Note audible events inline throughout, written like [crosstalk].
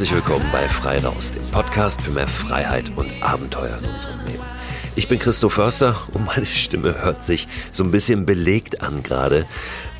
Herzlich willkommen bei Frei Raus, dem Podcast für mehr Freiheit und Abenteuer in unserem Leben. Ich bin Christo Förster und meine Stimme hört sich so ein bisschen belegt an gerade,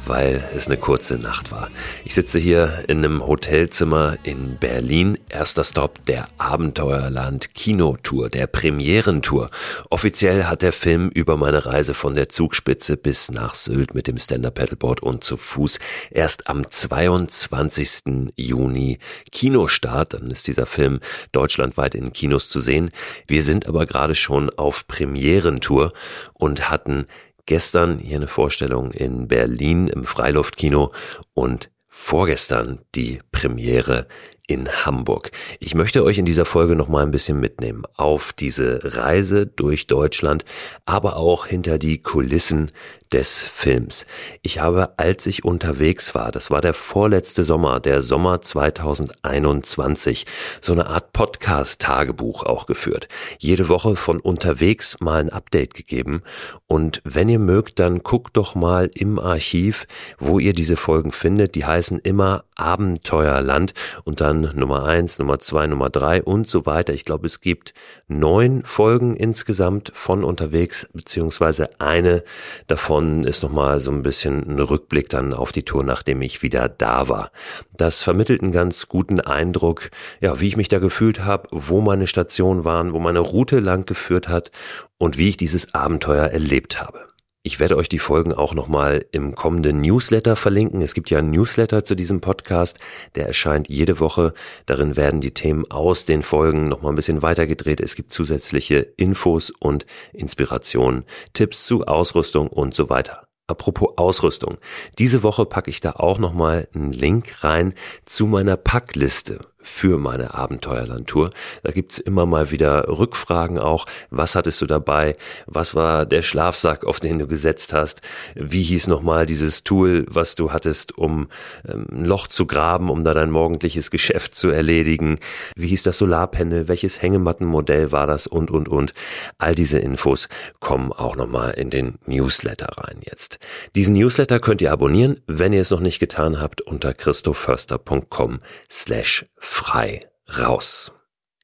weil es eine kurze Nacht war. Ich sitze hier in einem Hotelzimmer in Berlin. Erster Stopp der Abenteuerland Kinotour, der Premierentour. Offiziell hat der Film über meine Reise von der Zugspitze bis nach Sylt mit dem Stand-Up-Paddleboard und zu Fuß erst am 22. Juni Kinostart. Dann ist dieser Film deutschlandweit in Kinos zu sehen. Wir sind aber gerade schon auf Premierentour und hatten gestern hier eine Vorstellung in Berlin im Freiluftkino und vorgestern die Premiere in Hamburg. Ich möchte euch in dieser Folge noch mal ein bisschen mitnehmen auf diese Reise durch Deutschland, aber auch hinter die Kulissen des Films. Ich habe, als ich unterwegs war, das war der vorletzte Sommer, der Sommer 2021, so eine Art Podcast-Tagebuch auch geführt. Jede Woche von unterwegs mal ein Update gegeben. Und wenn ihr mögt, dann guckt doch mal im Archiv, wo ihr diese Folgen findet. Die heißen immer Abenteuerland und dann Nummer eins, Nummer zwei, Nummer drei und so weiter. Ich glaube, es gibt neun Folgen insgesamt von unterwegs, beziehungsweise eine davon ist nochmal so ein bisschen ein Rückblick dann auf die Tour, nachdem ich wieder da war. Das vermittelt einen ganz guten Eindruck, ja, wie ich mich da gefühlt habe, wo meine Stationen waren, wo meine Route lang geführt hat und wie ich dieses Abenteuer erlebt habe. Ich werde euch die Folgen auch nochmal im kommenden Newsletter verlinken. Es gibt ja einen Newsletter zu diesem Podcast, der erscheint jede Woche. Darin werden die Themen aus den Folgen nochmal ein bisschen weitergedreht. Es gibt zusätzliche Infos und Inspirationen, Tipps zu Ausrüstung und so weiter. Apropos Ausrüstung. Diese Woche packe ich da auch nochmal einen Link rein zu meiner Packliste für meine Abenteuerlandtour. Da gibt's immer mal wieder Rückfragen auch. Was hattest du dabei? Was war der Schlafsack, auf den du gesetzt hast? Wie hieß nochmal dieses Tool, was du hattest, um ähm, ein Loch zu graben, um da dein morgendliches Geschäft zu erledigen? Wie hieß das Solarpanel? Welches Hängemattenmodell war das? Und, und, und. All diese Infos kommen auch nochmal in den Newsletter rein jetzt. Diesen Newsletter könnt ihr abonnieren, wenn ihr es noch nicht getan habt, unter christoförster.com slash frei raus.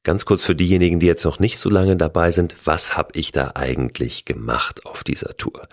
Ganz kurz für diejenigen, die jetzt noch nicht so lange dabei sind, was habe ich da eigentlich gemacht auf dieser Tour?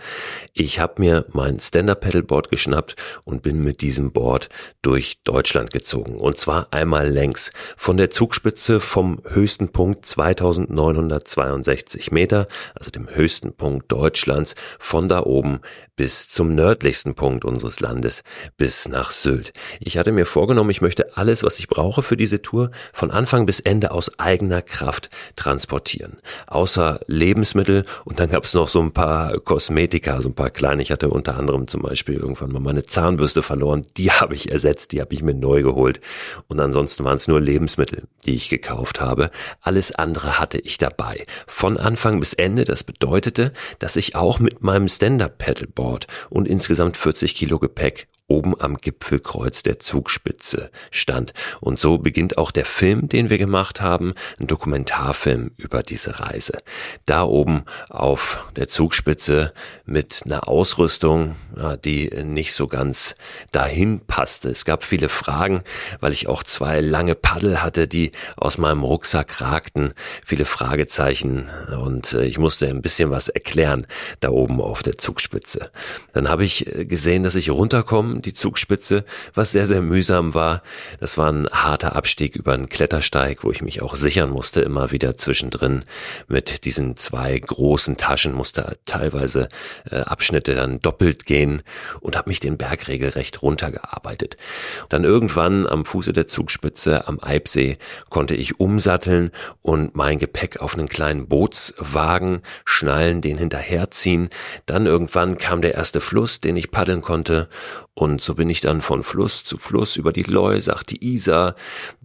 Ich habe mir mein Stand-Up-Pedalboard geschnappt und bin mit diesem Board durch Deutschland gezogen. Und zwar einmal längs. Von der Zugspitze vom höchsten Punkt 2962 Meter, also dem höchsten Punkt Deutschlands, von da oben bis zum nördlichsten Punkt unseres Landes, bis nach Sylt. Ich hatte mir vorgenommen, ich möchte alles, was ich brauche für diese Tour, von Anfang bis Ende aus eigener Kraft transportieren. Außer Lebensmittel und dann gab es noch so ein paar Kosmetika, so ein paar kleine. Ich hatte unter anderem zum Beispiel irgendwann mal meine Zahnbürste verloren. Die [laughs] habe ich ersetzt, die habe ich mir neu geholt. Und ansonsten waren es nur Lebensmittel, die ich gekauft habe. Alles andere hatte ich dabei. Von Anfang bis Ende. Das bedeutete, dass ich auch mit meinem Stand-Up-Pedalboard und insgesamt 40 Kilo Gepäck oben am Gipfelkreuz der Zugspitze stand. Und so beginnt auch der Film, den wir gemacht haben, ein Dokumentarfilm über diese Reise. Da oben auf der Zugspitze mit einer Ausrüstung, die nicht so ganz dahin passte. Es gab viele Fragen, weil ich auch zwei lange Paddel hatte, die aus meinem Rucksack ragten. Viele Fragezeichen und äh, ich musste ein bisschen was erklären da oben auf der Zugspitze. Dann habe ich äh, gesehen, dass ich runterkomme die Zugspitze, was sehr, sehr mühsam war. Das war ein harter Abstieg über einen Klettersteig, wo ich mich auch sichern musste, immer wieder zwischendrin mit diesen zwei großen Taschen, musste teilweise äh, Abschnitte dann doppelt gehen und habe mich den Berg regelrecht runtergearbeitet. Dann irgendwann am Fuße der Zugspitze am Eibsee konnte ich umsatteln und mein Gepäck auf einen kleinen Bootswagen schnallen, den hinterherziehen. Dann irgendwann kam der erste Fluss, den ich paddeln konnte und so bin ich dann von Fluss zu Fluss über die Loisach, die Isar,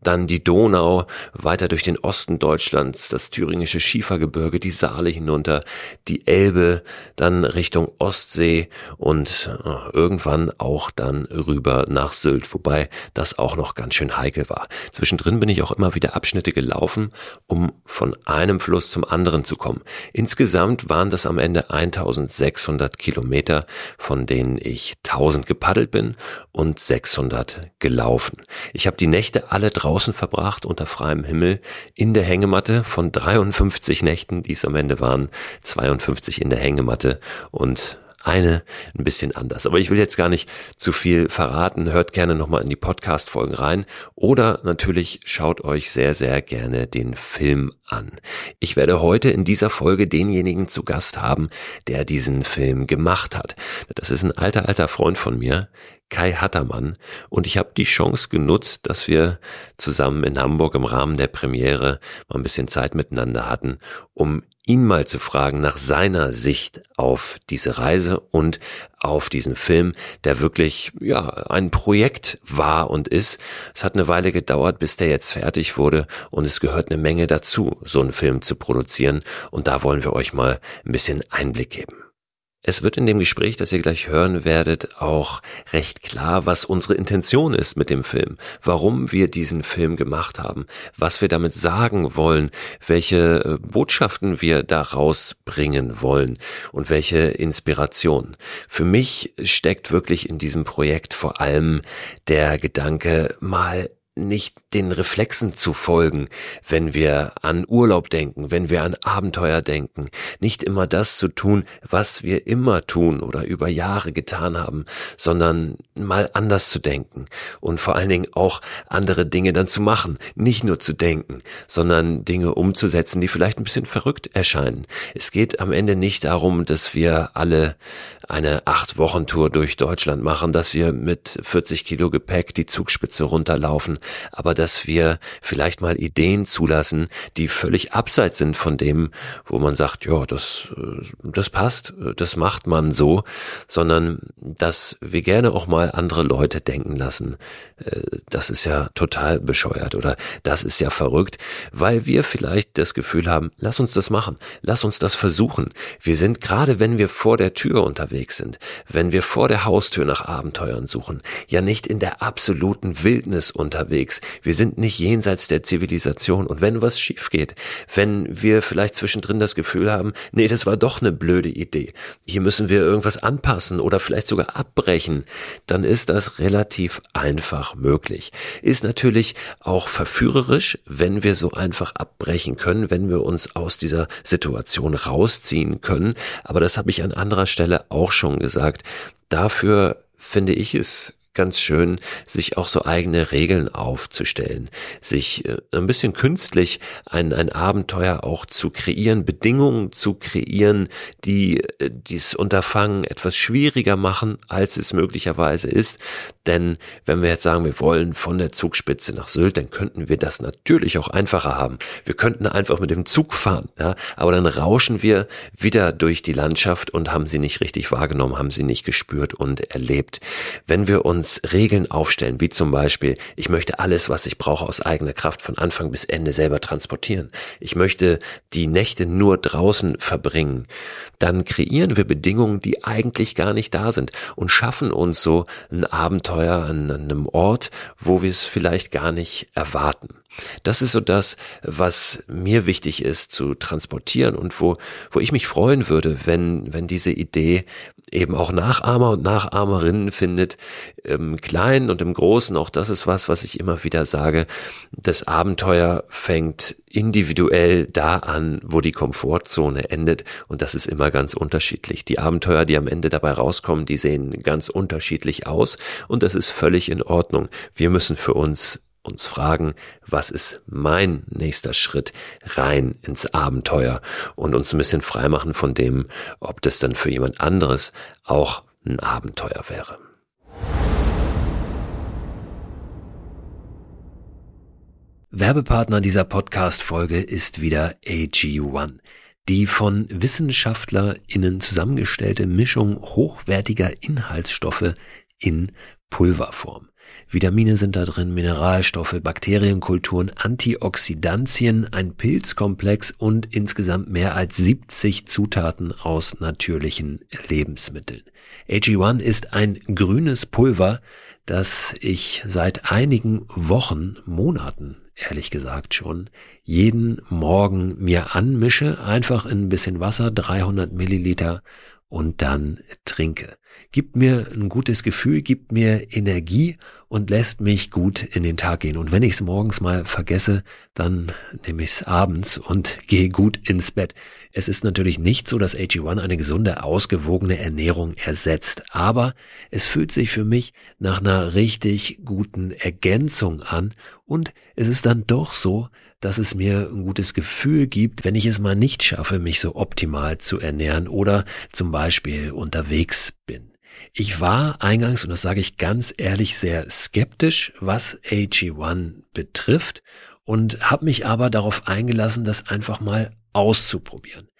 dann die Donau, weiter durch den Osten Deutschlands, das thüringische Schiefergebirge, die Saale hinunter, die Elbe, dann Richtung Ostsee und äh, irgendwann auch dann rüber nach Sylt, wobei das auch noch ganz schön heikel war. Zwischendrin bin ich auch immer wieder Abschnitte gelaufen, um von einem Fluss zum anderen zu kommen. Insgesamt waren das am Ende 1600 Kilometer, von denen ich 1000 gepaddelt bin und 600 gelaufen. Ich habe die Nächte alle draußen verbracht unter freiem Himmel in der Hängematte von 53 Nächten, die es am Ende waren, 52 in der Hängematte und eine ein bisschen anders. Aber ich will jetzt gar nicht zu viel verraten. Hört gerne nochmal in die Podcast-Folgen rein oder natürlich schaut euch sehr, sehr gerne den Film an. Ich werde heute in dieser Folge denjenigen zu Gast haben, der diesen Film gemacht hat. Das ist ein alter, alter Freund von mir, Kai Hattermann und ich habe die Chance genutzt, dass wir zusammen in Hamburg im Rahmen der Premiere mal ein bisschen Zeit miteinander hatten, um ihn mal zu fragen nach seiner Sicht auf diese Reise und auf diesen Film, der wirklich ja ein Projekt war und ist. Es hat eine Weile gedauert, bis der jetzt fertig wurde und es gehört eine Menge dazu, so einen Film zu produzieren und da wollen wir euch mal ein bisschen Einblick geben. Es wird in dem Gespräch, das ihr gleich hören werdet, auch recht klar, was unsere Intention ist mit dem Film, warum wir diesen Film gemacht haben, was wir damit sagen wollen, welche äh, Botschaften wir daraus bringen wollen. Und welche Inspiration. Für mich steckt wirklich in diesem Projekt vor allem der Gedanke, mal nicht den Reflexen zu folgen, wenn wir an Urlaub denken, wenn wir an Abenteuer denken, nicht immer das zu tun, was wir immer tun oder über Jahre getan haben, sondern mal anders zu denken und vor allen Dingen auch andere Dinge dann zu machen, nicht nur zu denken, sondern Dinge umzusetzen, die vielleicht ein bisschen verrückt erscheinen. Es geht am Ende nicht darum, dass wir alle eine acht Wochen Tour durch Deutschland machen, dass wir mit 40 Kilo Gepäck die Zugspitze runterlaufen, aber dass wir vielleicht mal Ideen zulassen, die völlig abseits sind von dem, wo man sagt, ja, das, äh, das passt, das macht man so, sondern dass wir gerne auch mal andere Leute denken lassen. Äh, das ist ja total bescheuert oder das ist ja verrückt, weil wir vielleicht das Gefühl haben, lass uns das machen, lass uns das versuchen. Wir sind gerade, wenn wir vor der Tür unterwegs sind, wenn wir vor der Haustür nach Abenteuern suchen, ja nicht in der absoluten Wildnis unterwegs. Wir sind nicht jenseits der Zivilisation und wenn was schief geht, wenn wir vielleicht zwischendrin das Gefühl haben, nee, das war doch eine blöde Idee, hier müssen wir irgendwas anpassen oder vielleicht sogar abbrechen, dann ist das relativ einfach möglich. Ist natürlich auch verführerisch, wenn wir so einfach abbrechen können, wenn wir uns aus dieser Situation rausziehen können. Aber das habe ich an anderer Stelle auch schon gesagt. Dafür finde ich es ganz schön, sich auch so eigene Regeln aufzustellen, sich äh, ein bisschen künstlich ein, ein Abenteuer auch zu kreieren, Bedingungen zu kreieren, die äh, dies Unterfangen etwas schwieriger machen, als es möglicherweise ist. Denn wenn wir jetzt sagen, wir wollen von der Zugspitze nach Sylt, dann könnten wir das natürlich auch einfacher haben. Wir könnten einfach mit dem Zug fahren, ja, aber dann rauschen wir wieder durch die Landschaft und haben sie nicht richtig wahrgenommen, haben sie nicht gespürt und erlebt. Wenn wir uns uns Regeln aufstellen, wie zum Beispiel, ich möchte alles, was ich brauche, aus eigener Kraft von Anfang bis Ende selber transportieren. Ich möchte die Nächte nur draußen verbringen. Dann kreieren wir Bedingungen, die eigentlich gar nicht da sind und schaffen uns so ein Abenteuer an einem Ort, wo wir es vielleicht gar nicht erwarten. Das ist so das, was mir wichtig ist zu transportieren und wo, wo ich mich freuen würde, wenn, wenn diese Idee eben auch Nachahmer und Nachahmerinnen findet, im Kleinen und im Großen. Auch das ist was, was ich immer wieder sage. Das Abenteuer fängt individuell da an, wo die Komfortzone endet. Und das ist immer ganz unterschiedlich. Die Abenteuer, die am Ende dabei rauskommen, die sehen ganz unterschiedlich aus. Und das ist völlig in Ordnung. Wir müssen für uns uns fragen, was ist mein nächster Schritt rein ins Abenteuer und uns ein bisschen freimachen von dem, ob das dann für jemand anderes auch ein Abenteuer wäre. Werbepartner dieser Podcast-Folge ist wieder AG1. Die von WissenschaftlerInnen zusammengestellte Mischung hochwertiger Inhaltsstoffe in Pulverform. Vitamine sind da drin, Mineralstoffe, Bakterienkulturen, Antioxidantien, ein Pilzkomplex und insgesamt mehr als 70 Zutaten aus natürlichen Lebensmitteln. AG1 ist ein grünes Pulver, das ich seit einigen Wochen, Monaten ehrlich gesagt schon, jeden Morgen mir anmische, einfach in ein bisschen Wasser, 300 Milliliter und dann trinke. gibt mir ein gutes Gefühl, gibt mir Energie und lässt mich gut in den Tag gehen. Und wenn ich es morgens mal vergesse, dann nehme ich es abends und [laughs] gehe gut ins Bett. Es ist natürlich nicht so, dass AG1 eine gesunde, ausgewogene Ernährung ersetzt, aber es fühlt sich für mich nach einer richtig guten Ergänzung an und es ist dann doch so, dass es mir ein gutes Gefühl gibt, wenn ich es mal nicht schaffe, mich so optimal zu ernähren oder zum Beispiel unterwegs bin. Ich war eingangs, und das sage ich ganz ehrlich, sehr skeptisch, was AG1 betrifft und habe mich aber darauf eingelassen, das einfach mal auszuprobieren.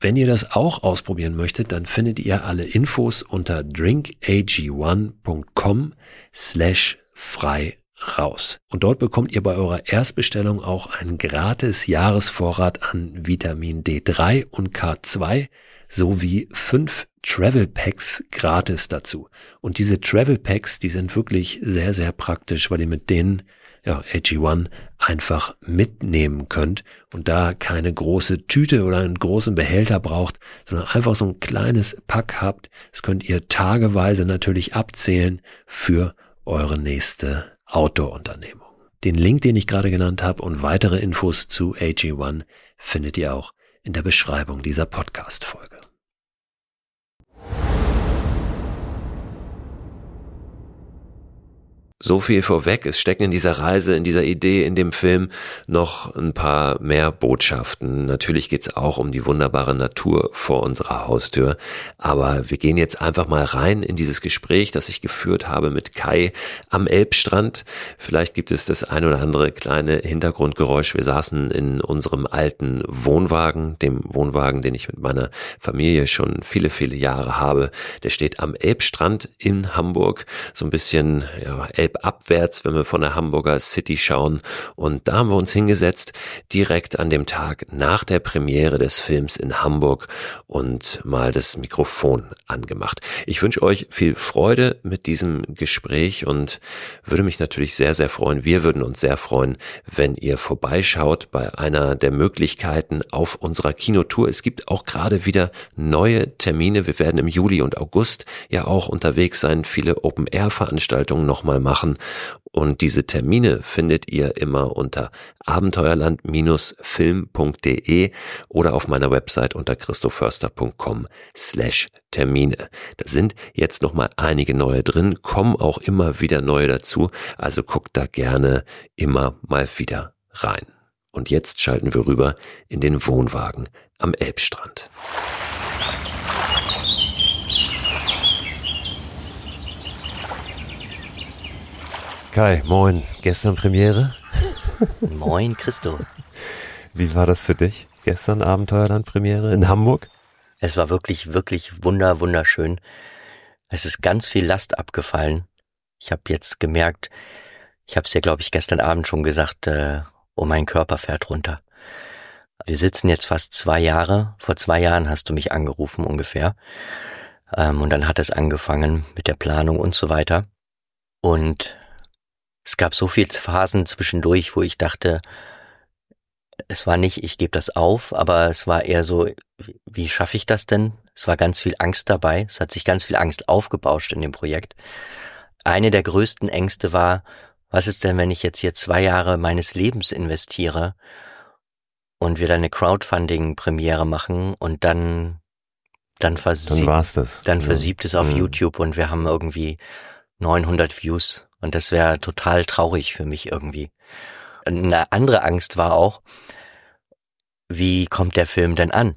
Wenn ihr das auch ausprobieren möchtet, dann findet ihr alle Infos unter drinkag1.com slash frei raus. Und dort bekommt ihr bei eurer Erstbestellung auch einen gratis Jahresvorrat an Vitamin D3 und K2 sowie fünf Travel Packs gratis dazu. Und diese Travel Packs, die sind wirklich sehr, sehr praktisch, weil ihr mit denen ja, AG1 einfach mitnehmen könnt und da keine große Tüte oder einen großen Behälter braucht, sondern einfach so ein kleines Pack habt. Das könnt ihr tageweise natürlich abzählen für eure nächste Outdoor-Unternehmung. Den Link, den ich gerade genannt habe und weitere Infos zu AG1 findet ihr auch in der Beschreibung dieser Podcast-Folge. So viel vorweg. Es stecken in dieser Reise, in dieser Idee, in dem Film noch ein paar mehr Botschaften. Natürlich geht's auch um die wunderbare Natur vor unserer Haustür. Aber wir gehen jetzt einfach mal rein in dieses Gespräch, das ich geführt habe mit Kai am Elbstrand. Vielleicht gibt es das ein oder andere kleine Hintergrundgeräusch. Wir saßen in unserem alten Wohnwagen, dem Wohnwagen, den ich mit meiner Familie schon viele, viele Jahre habe. Der steht am Elbstrand in Hamburg. So ein bisschen, ja, abwärts, wenn wir von der Hamburger City schauen. Und da haben wir uns hingesetzt, direkt an dem Tag nach der Premiere des Films in Hamburg und mal das Mikrofon angemacht. Ich wünsche euch viel Freude mit diesem Gespräch und würde mich natürlich sehr, sehr freuen. Wir würden uns sehr freuen, wenn ihr vorbeischaut bei einer der Möglichkeiten auf unserer Kinotour. Es gibt auch gerade wieder neue Termine. Wir werden im Juli und August ja auch unterwegs sein, viele Open-Air-Veranstaltungen nochmal machen machen. Und diese Termine findet ihr immer unter abenteuerland-film.de oder auf meiner Website unter christoförster.com slash Termine. Da sind jetzt noch mal einige neue drin, kommen auch immer wieder neue dazu, also guckt da gerne immer mal wieder rein. Und jetzt schalten wir rüber in den Wohnwagen am Elbstrand. Kai, moin. Gestern Premiere? [laughs] moin, Christo. Wie war das für dich? Gestern Abenteuerland Premiere in Hamburg? Es war wirklich, wirklich wunder, wunderschön. Es ist ganz viel Last abgefallen. Ich habe jetzt gemerkt, ich habe es ja, glaube ich, gestern Abend schon gesagt, äh, oh, mein Körper fährt runter. Wir sitzen jetzt fast zwei Jahre. Vor zwei Jahren hast du mich angerufen ungefähr. Ähm, und dann hat es angefangen mit der Planung und so weiter. Und es gab so viele Phasen zwischendurch, wo ich dachte, es war nicht, ich gebe das auf, aber es war eher so, wie, schaffe ich das denn? Es war ganz viel Angst dabei. Es hat sich ganz viel Angst aufgebauscht in dem Projekt. Eine der größten Ängste war, was ist denn, wenn ich jetzt hier zwei Jahre meines Lebens investiere und wir dann eine Crowdfunding-Premiere machen und dann dann, versiebt, dann, war's das. dann versiebt ja. es auf mhm. YouTube und wir haben irgendwie 900 Views und das wäre total traurig für mich irgendwie. Eine andere Angst war auch, wie kommt der Film denn an?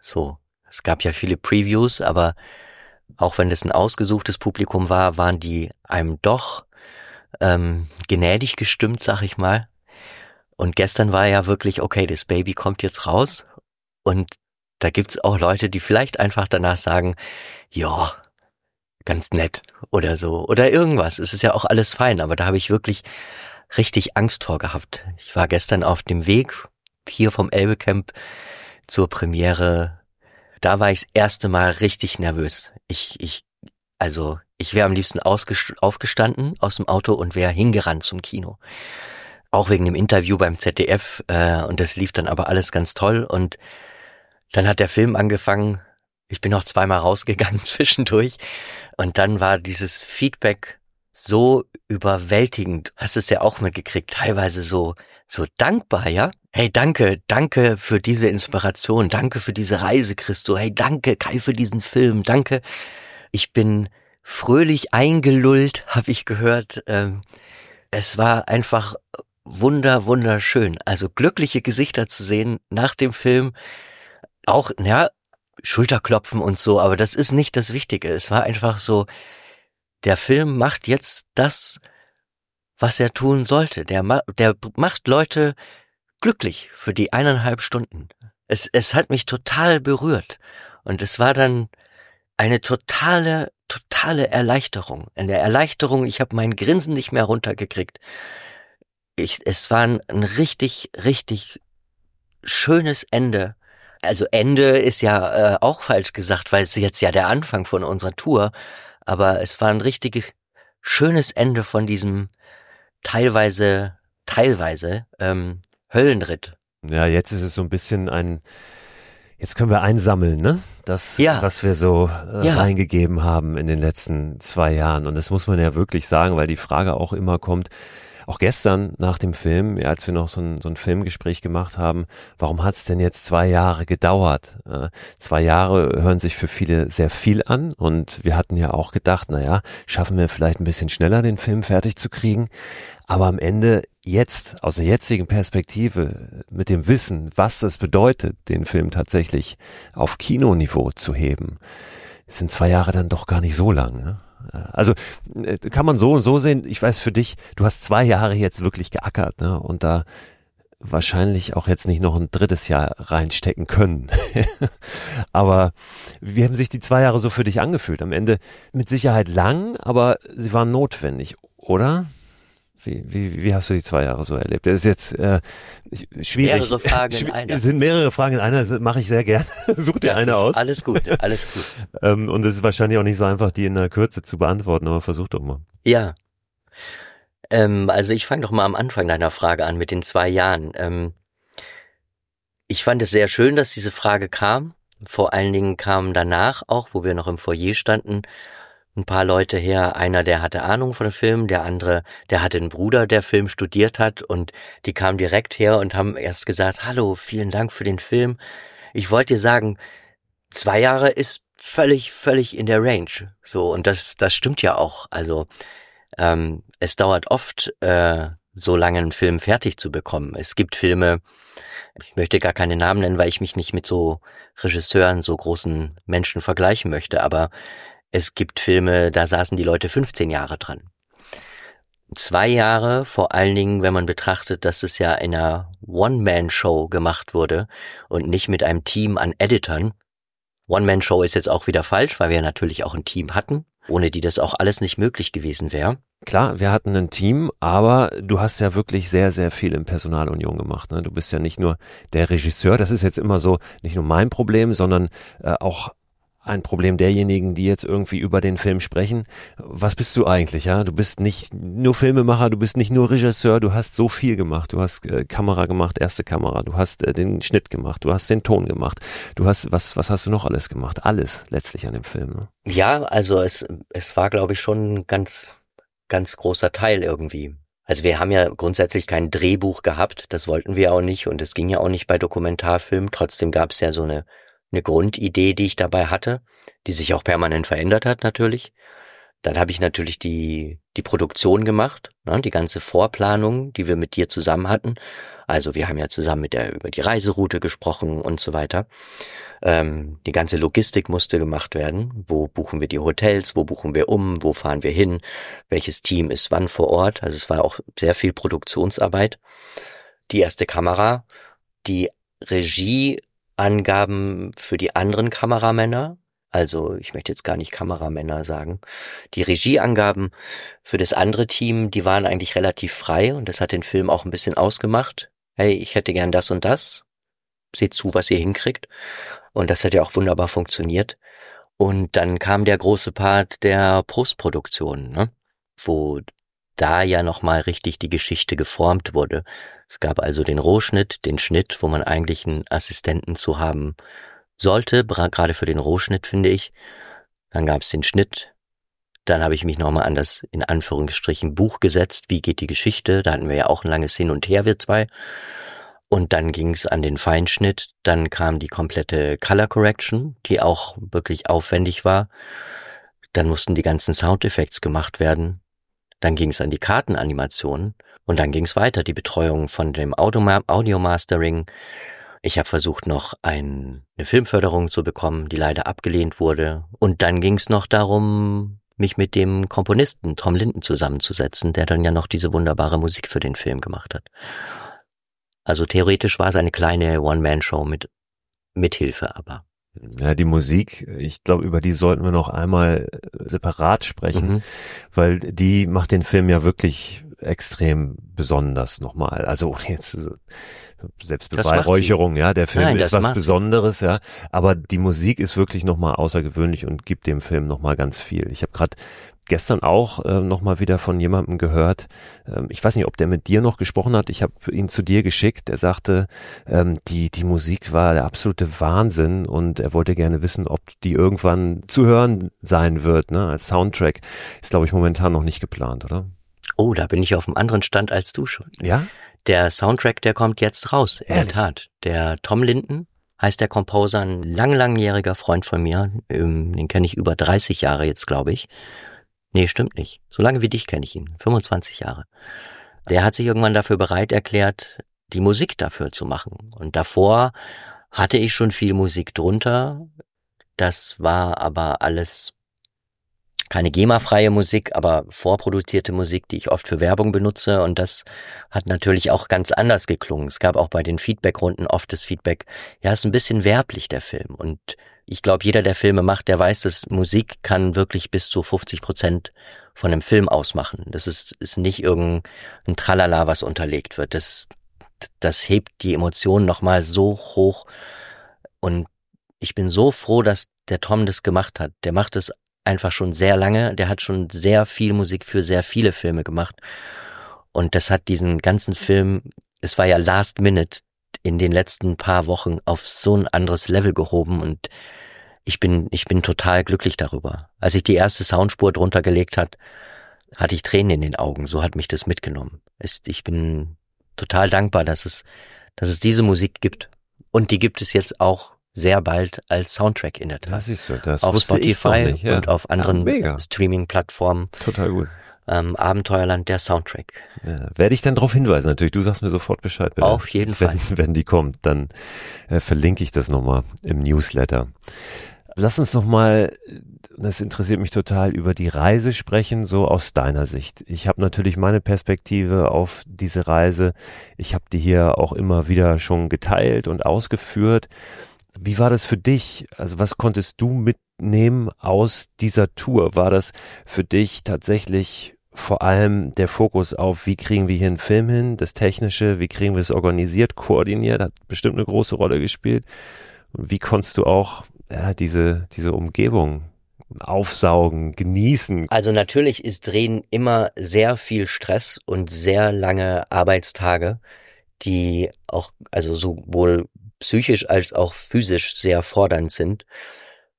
So, es gab ja viele Previews, aber auch wenn es ein ausgesuchtes Publikum war, waren die einem doch ähm, gnädig gestimmt, sag ich mal. Und gestern war ja wirklich, okay, das Baby kommt jetzt raus und da gibt's auch Leute, die vielleicht einfach danach sagen, ja, ganz nett oder so oder irgendwas. Es ist ja auch alles fein, aber da habe ich wirklich richtig Angst vor gehabt. Ich war gestern auf dem Weg hier vom Elbecamp zur Premiere. Da war ich das erste Mal richtig nervös. Ich, ich, also, ich wäre am liebsten aufgestanden aus dem Auto und wäre hingerannt zum Kino. Auch wegen dem Interview beim ZDF, äh, und das lief dann aber alles ganz toll und dann hat der Film angefangen. Ich bin noch zweimal rausgegangen [laughs] zwischendurch und dann war dieses Feedback so überwältigend. Hast es ja auch mitgekriegt, teilweise so, so dankbar, ja? Hey, danke, danke für diese Inspiration, danke für diese Reise, Christo. Hey, danke, Kai, für diesen Film, danke. Ich bin fröhlich eingelullt, [laughs] habe ich gehört. Ähm, es war einfach wunder, wunderschön. Also glückliche Gesichter zu sehen nach dem Film. Auch, ja, Schulterklopfen und so, aber das ist nicht das Wichtige. Es war einfach so, der Film macht jetzt das, was er tun sollte. Der, der macht Leute glücklich für die eineinhalb Stunden. Es, es hat mich total berührt. Und es war dann eine totale, totale Erleichterung. In der Erleichterung, ich habe mein Grinsen nicht mehr runtergekriegt. Ich, es war ein richtig, richtig schönes Ende. Also Ende ist ja äh, auch falsch gesagt, weil es jetzt ja der Anfang von unserer Tour aber es war ein richtig schönes Ende von diesem teilweise, teilweise ähm, Höllenritt. Ja, jetzt ist es so ein bisschen ein, jetzt können wir einsammeln, ne? Das, ja. was wir so äh, ja. reingegeben haben in den letzten zwei Jahren. Und das muss man ja wirklich sagen, weil die Frage auch immer kommt, auch gestern nach dem Film, ja, als wir noch so ein, so ein Filmgespräch gemacht haben, warum hat es denn jetzt zwei Jahre gedauert? Äh, zwei Jahre hören sich für viele sehr viel an und wir hatten ja auch gedacht, naja, schaffen wir vielleicht ein bisschen schneller den Film fertig zu kriegen. Aber am Ende jetzt, aus der jetzigen Perspektive, mit dem Wissen, was das bedeutet, den Film tatsächlich auf Kinoniveau zu heben, sind zwei Jahre dann doch gar nicht so lang. Ne? Also äh, kann man so und so sehen. Ich weiß für dich, du hast zwei Jahre jetzt wirklich geackert ne? und da wahrscheinlich auch jetzt nicht noch ein drittes Jahr reinstecken können. [laughs] aber wie haben sich die zwei Jahre so für dich angefühlt? Am Ende mit Sicherheit lang, aber sie waren notwendig, oder? Wie, wie, wie hast du die zwei Jahre so erlebt? Das ist jetzt äh, schwierig. Mehrere Fragen [laughs] in einer. Es sind mehrere Fragen in einer, mache ich sehr gern. [laughs] Such dir das eine aus. Alles gut, alles gut. [laughs] ähm, und es ist wahrscheinlich auch nicht so einfach, die in der Kürze zu beantworten, aber versuch doch mal. Ja. Ähm, also ich fange doch mal am Anfang deiner Frage an mit den zwei Jahren. Ähm, ich fand es sehr schön, dass diese Frage kam. Vor allen Dingen kam danach auch, wo wir noch im Foyer standen, ein paar Leute her. Einer, der hatte Ahnung von dem Film, der andere, der hatte einen Bruder, der Film studiert hat und die kamen direkt her und haben erst gesagt, hallo, vielen Dank für den Film. Ich wollte dir sagen, zwei Jahre ist völlig, völlig in der Range. So, und das, das stimmt ja auch. Also, ähm, es dauert oft, äh, so lange einen Film fertig zu bekommen. Es gibt Filme, ich möchte gar keine Namen nennen, weil ich mich nicht mit so Regisseuren, so großen Menschen vergleichen möchte, aber es gibt Filme, da saßen die Leute 15 Jahre dran. Zwei Jahre, vor allen Dingen, wenn man betrachtet, dass es ja in einer One-Man-Show gemacht wurde und nicht mit einem Team an Editern. One-Man-Show ist jetzt auch wieder falsch, weil wir natürlich auch ein Team hatten, ohne die das auch alles nicht möglich gewesen wäre. Klar, wir hatten ein Team, aber du hast ja wirklich sehr, sehr viel in Personalunion gemacht. Ne? Du bist ja nicht nur der Regisseur, das ist jetzt immer so nicht nur mein Problem, sondern äh, auch ein Problem derjenigen, die jetzt irgendwie über den Film sprechen. Was bist du eigentlich? Ja, du bist nicht nur Filmemacher, du bist nicht nur Regisseur, du hast so viel gemacht. Du hast äh, Kamera gemacht, erste Kamera, du hast äh, den Schnitt gemacht, du hast den Ton gemacht. Du hast was was hast du noch alles gemacht? Alles letztlich an dem Film. Ne? Ja, also es es war glaube ich schon ein ganz ganz großer Teil irgendwie. Also wir haben ja grundsätzlich kein Drehbuch gehabt, das wollten wir auch nicht und es ging ja auch nicht bei Dokumentarfilmen. Trotzdem gab es ja so eine eine Grundidee, die ich dabei hatte, die sich auch permanent verändert hat natürlich. Dann habe ich natürlich die, die Produktion gemacht, ne, die ganze Vorplanung, die wir mit dir zusammen hatten. Also wir haben ja zusammen mit der über die Reiseroute gesprochen und so weiter. Ähm, die ganze Logistik musste gemacht werden. Wo buchen wir die Hotels? Wo buchen wir um? Wo fahren wir hin? Welches Team ist wann vor Ort? Also es war auch sehr viel Produktionsarbeit. Die erste Kamera, die Regie Angaben für die anderen Kameramänner. Also ich möchte jetzt gar nicht Kameramänner sagen. Die Regieangaben für das andere Team, die waren eigentlich relativ frei und das hat den Film auch ein bisschen ausgemacht. Hey, ich hätte gern das und das. Seht zu, was ihr hinkriegt. Und das hat ja auch wunderbar funktioniert. Und dann kam der große Part der Postproduktion, ne? wo da ja nochmal richtig die Geschichte geformt wurde. Es gab also den Rohschnitt, den Schnitt, wo man eigentlich einen Assistenten zu haben sollte, gerade für den Rohschnitt finde ich. Dann gab es den Schnitt. Dann habe ich mich nochmal an das in Anführungsstrichen Buch gesetzt. Wie geht die Geschichte? Da hatten wir ja auch ein langes Hin und Her, wir zwei. Und dann ging es an den Feinschnitt. Dann kam die komplette Color Correction, die auch wirklich aufwendig war. Dann mussten die ganzen Soundeffekte gemacht werden. Dann ging es an die Kartenanimation und dann ging es weiter, die Betreuung von dem Audio Mastering. Ich habe versucht, noch ein, eine Filmförderung zu bekommen, die leider abgelehnt wurde. Und dann ging es noch darum, mich mit dem Komponisten Tom Linden zusammenzusetzen, der dann ja noch diese wunderbare Musik für den Film gemacht hat. Also theoretisch war es eine kleine One-Man-Show mit Hilfe aber. Ja, die Musik, ich glaube, über die sollten wir noch einmal äh, separat sprechen, mhm. weil die macht den Film ja wirklich extrem besonders nochmal. Also [laughs] jetzt Selbstbeweihräucherung, ja, der Film Nein, ist was Besonderes, ja, aber die Musik ist wirklich nochmal außergewöhnlich und gibt dem Film nochmal ganz viel. Ich habe gerade gestern auch äh, nochmal wieder von jemandem gehört. Ähm, ich weiß nicht, ob der mit dir noch gesprochen hat. Ich habe ihn zu dir geschickt. Er sagte, ähm, die, die Musik war der absolute Wahnsinn und er wollte gerne wissen, ob die irgendwann zu hören sein wird, ne, als Soundtrack. Ist, glaube ich, momentan noch nicht geplant, oder? Oh, da bin ich auf einem anderen Stand als du schon. Ja? Der Soundtrack, der kommt jetzt raus, in der Tat. Der Tom Linden heißt der Composer, ein lang, langjähriger Freund von mir. Ähm, den kenne ich über 30 Jahre jetzt, glaube ich. Nee, stimmt nicht. So lange wie dich kenne ich ihn. 25 Jahre. Der hat sich irgendwann dafür bereit erklärt, die Musik dafür zu machen. Und davor hatte ich schon viel Musik drunter. Das war aber alles keine GEMA-freie Musik, aber vorproduzierte Musik, die ich oft für Werbung benutze. Und das hat natürlich auch ganz anders geklungen. Es gab auch bei den Feedback-Runden oft das Feedback, ja, ist ein bisschen werblich, der Film. Und ich glaube, jeder, der Filme macht, der weiß, dass Musik kann wirklich bis zu 50 Prozent von einem Film ausmachen. Das ist, ist nicht irgendein Tralala, was unterlegt wird. Das, das hebt die Emotionen nochmal so hoch. Und ich bin so froh, dass der Tom das gemacht hat. Der macht es einfach schon sehr lange. Der hat schon sehr viel Musik für sehr viele Filme gemacht. Und das hat diesen ganzen Film, es war ja Last Minute, in den letzten paar Wochen auf so ein anderes Level gehoben und ich bin, ich bin total glücklich darüber. Als ich die erste Soundspur drunter gelegt hat, hatte ich Tränen in den Augen. So hat mich das mitgenommen. Es, ich bin total dankbar, dass es, dass es diese Musik gibt. Und die gibt es jetzt auch sehr bald als Soundtrack in der Tat. Das ist so, das auf Spotify nicht, ja. und auf anderen ja, Streaming-Plattformen. Total gut ähm, Abenteuerland der Soundtrack. Ja, werde ich dann darauf hinweisen natürlich. Du sagst mir sofort Bescheid. Bitte. Auf jeden wenn, Fall. [laughs] Wenn die kommt, dann äh, verlinke ich das nochmal im Newsletter. Lass uns nochmal, das interessiert mich total, über die Reise sprechen, so aus deiner Sicht. Ich habe natürlich meine Perspektive auf diese Reise. Ich habe die hier auch immer wieder schon geteilt und ausgeführt. Wie war das für dich? Also was konntest du mitnehmen aus dieser Tour? War das für dich tatsächlich vor allem der Fokus auf, wie kriegen wir hier einen Film hin, das Technische, wie kriegen wir es organisiert, koordiniert, hat bestimmt eine große Rolle gespielt. Und wie konntest du auch ja, diese, diese Umgebung aufsaugen, genießen? Also natürlich ist Drehen immer sehr viel Stress und sehr lange Arbeitstage, die auch, also sowohl psychisch als auch physisch sehr fordernd sind.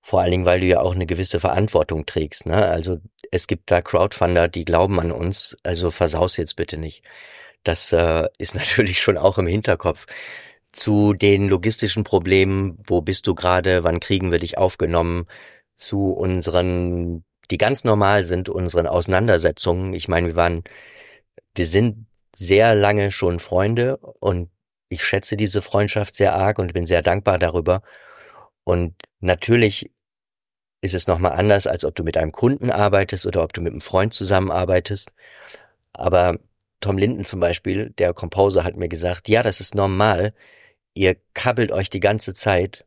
Vor allen Dingen, weil du ja auch eine gewisse Verantwortung trägst. Ne? Also es gibt da Crowdfunder, die glauben an uns, also versaus jetzt bitte nicht. Das äh, ist [laughs] natürlich schon auch im Hinterkopf. Zu den logistischen Problemen, wo bist du gerade, wann kriegen wir dich aufgenommen, zu unseren, die ganz normal sind, unseren Auseinandersetzungen. Ich meine, wir waren, wir sind sehr lange schon Freunde und ich schätze diese Freundschaft sehr arg und bin sehr dankbar darüber. Und natürlich ist es nochmal anders, als ob du mit einem Kunden arbeitest oder ob du mit einem Freund zusammenarbeitest. Aber Tom Linden zum Beispiel, der Composer, hat mir gesagt, ja, das ist normal. Ihr kabbelt euch die ganze Zeit,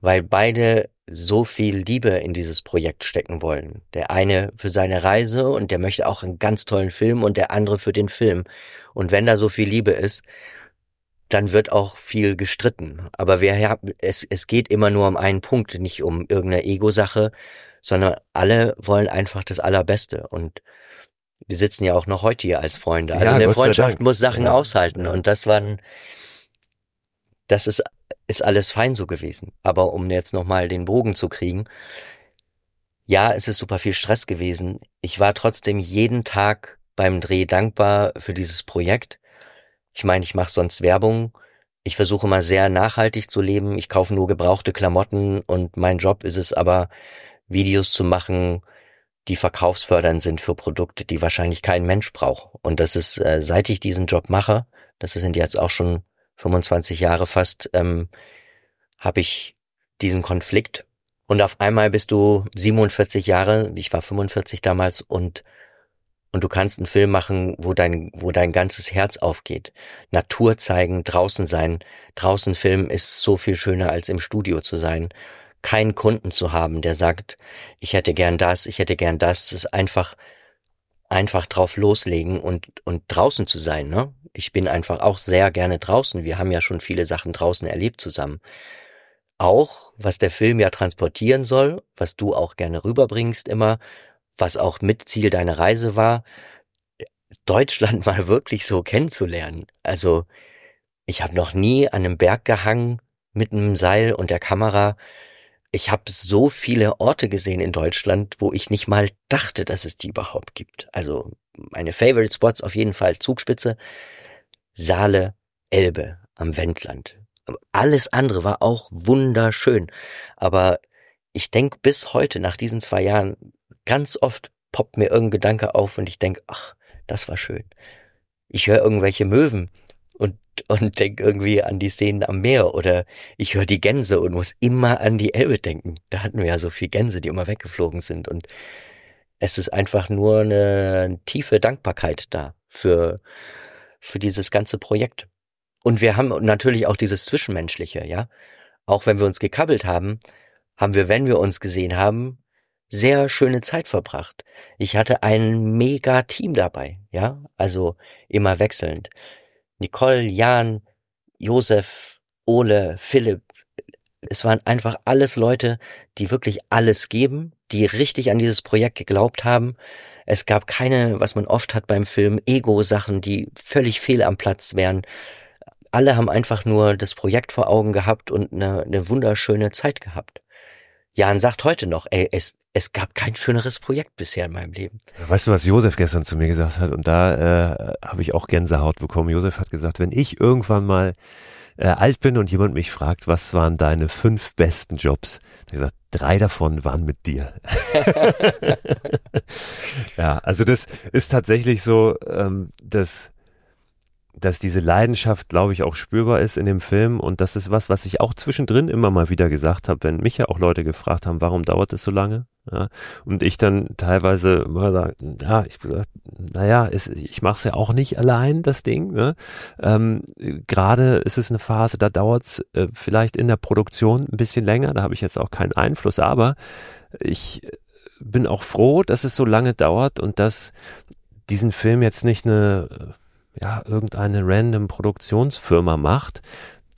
weil beide so viel Liebe in dieses Projekt stecken wollen. Der eine für seine Reise und der möchte auch einen ganz tollen Film und der andere für den Film. Und wenn da so viel Liebe ist, dann wird auch viel gestritten. Aber wir haben, es, es geht immer nur um einen Punkt, nicht um irgendeine Ego-Sache, sondern alle wollen einfach das Allerbeste. Und wir sitzen ja auch noch heute hier als Freunde. Also ja, eine Freundschaft muss Sachen ja. aushalten. Und das waren, das ist, ist alles fein so gewesen. Aber um jetzt nochmal den Bogen zu kriegen, ja, es ist super viel Stress gewesen. Ich war trotzdem jeden Tag beim Dreh dankbar für dieses Projekt ich meine, ich mache sonst Werbung. Ich versuche mal sehr nachhaltig zu leben. Ich kaufe nur gebrauchte Klamotten und mein Job ist es aber, Videos zu machen, die verkaufsfördernd sind für Produkte, die wahrscheinlich kein Mensch braucht. Und das ist, äh, seit ich diesen Job mache, das sind jetzt auch schon 25 Jahre fast, ähm, habe ich diesen Konflikt. Und auf einmal bist du 47 Jahre, ich war 45 damals, und und du kannst einen Film machen, wo dein, wo dein ganzes Herz aufgeht. Natur zeigen, draußen sein. Draußen filmen ist so viel schöner als im Studio zu sein. Keinen Kunden zu haben, der sagt, ich hätte gern das, ich hätte gern das. Es ist einfach, einfach drauf loslegen und, und draußen zu sein, ne? Ich bin einfach auch sehr gerne draußen. Wir haben ja schon viele Sachen draußen erlebt zusammen. Auch, was der Film ja transportieren soll, was du auch gerne rüberbringst immer, was auch mit Ziel deiner Reise war, Deutschland [laughs] mal wirklich so kennenzulernen. Also ich habe noch nie an einem Berg gehangen mit einem Seil und der Kamera. Ich habe so viele Orte gesehen in Deutschland, wo ich nicht mal dachte, dass es die überhaupt gibt. Also meine Favorite Spots auf jeden Fall Zugspitze, Saale, Elbe am Wendland. Alles andere war auch wunderschön. Aber ich denke bis heute nach diesen zwei Jahren, ganz oft poppt mir irgendein Gedanke auf und ich denke, ach, das war schön. Ich höre irgendwelche Möwen und, [laughs] und denke irgendwie an die Szenen am Meer oder ich höre die Gänse und muss immer an die Elbe denken. Da hatten wir ja so viel Gänse, die immer weggeflogen sind und es ist einfach nur eine, tiefe Dankbarkeit da für, für dieses ganze Projekt. Und wir haben natürlich auch dieses Zwischenmenschliche, ja. Auch wenn wir uns gekabbelt haben, haben wir, wenn wir uns gesehen haben, sehr schöne Zeit verbracht. Ich hatte ein mega Team dabei, ja, also immer wechselnd. Nicole, Jan, Josef, Ole, Philipp. Es waren einfach alles Leute, die wirklich alles geben, die richtig an dieses Projekt geglaubt haben. Es gab keine, was man oft hat beim Film, Ego-Sachen, die völlig fehl am Platz wären. Alle haben einfach nur das Projekt vor Augen gehabt und eine, eine wunderschöne Zeit gehabt. Jan sagt heute noch, ey, es, es gab kein schöneres Projekt bisher in meinem Leben. Weißt du, was Josef gestern zu mir gesagt hat? Und da äh, habe ich auch Gänsehaut bekommen. Josef hat gesagt, wenn ich irgendwann mal äh, alt bin und jemand mich fragt, was waren deine fünf besten Jobs? Er gesagt, drei davon waren mit dir. [laughs] [laughs] ja, also das ist tatsächlich so, ähm, dass dass diese Leidenschaft, glaube ich, auch spürbar ist in dem Film. Und das ist was, was ich auch zwischendrin immer mal wieder gesagt habe, wenn mich ja auch Leute gefragt haben, warum dauert es so lange? Ja, und ich dann teilweise mal sage, ja, ich gesagt, naja, es, ich mache es ja auch nicht allein, das Ding. Ne? Ähm, Gerade ist es eine Phase, da dauert es äh, vielleicht in der Produktion ein bisschen länger, da habe ich jetzt auch keinen Einfluss, aber ich bin auch froh, dass es so lange dauert und dass diesen Film jetzt nicht eine ja, irgendeine random Produktionsfirma macht,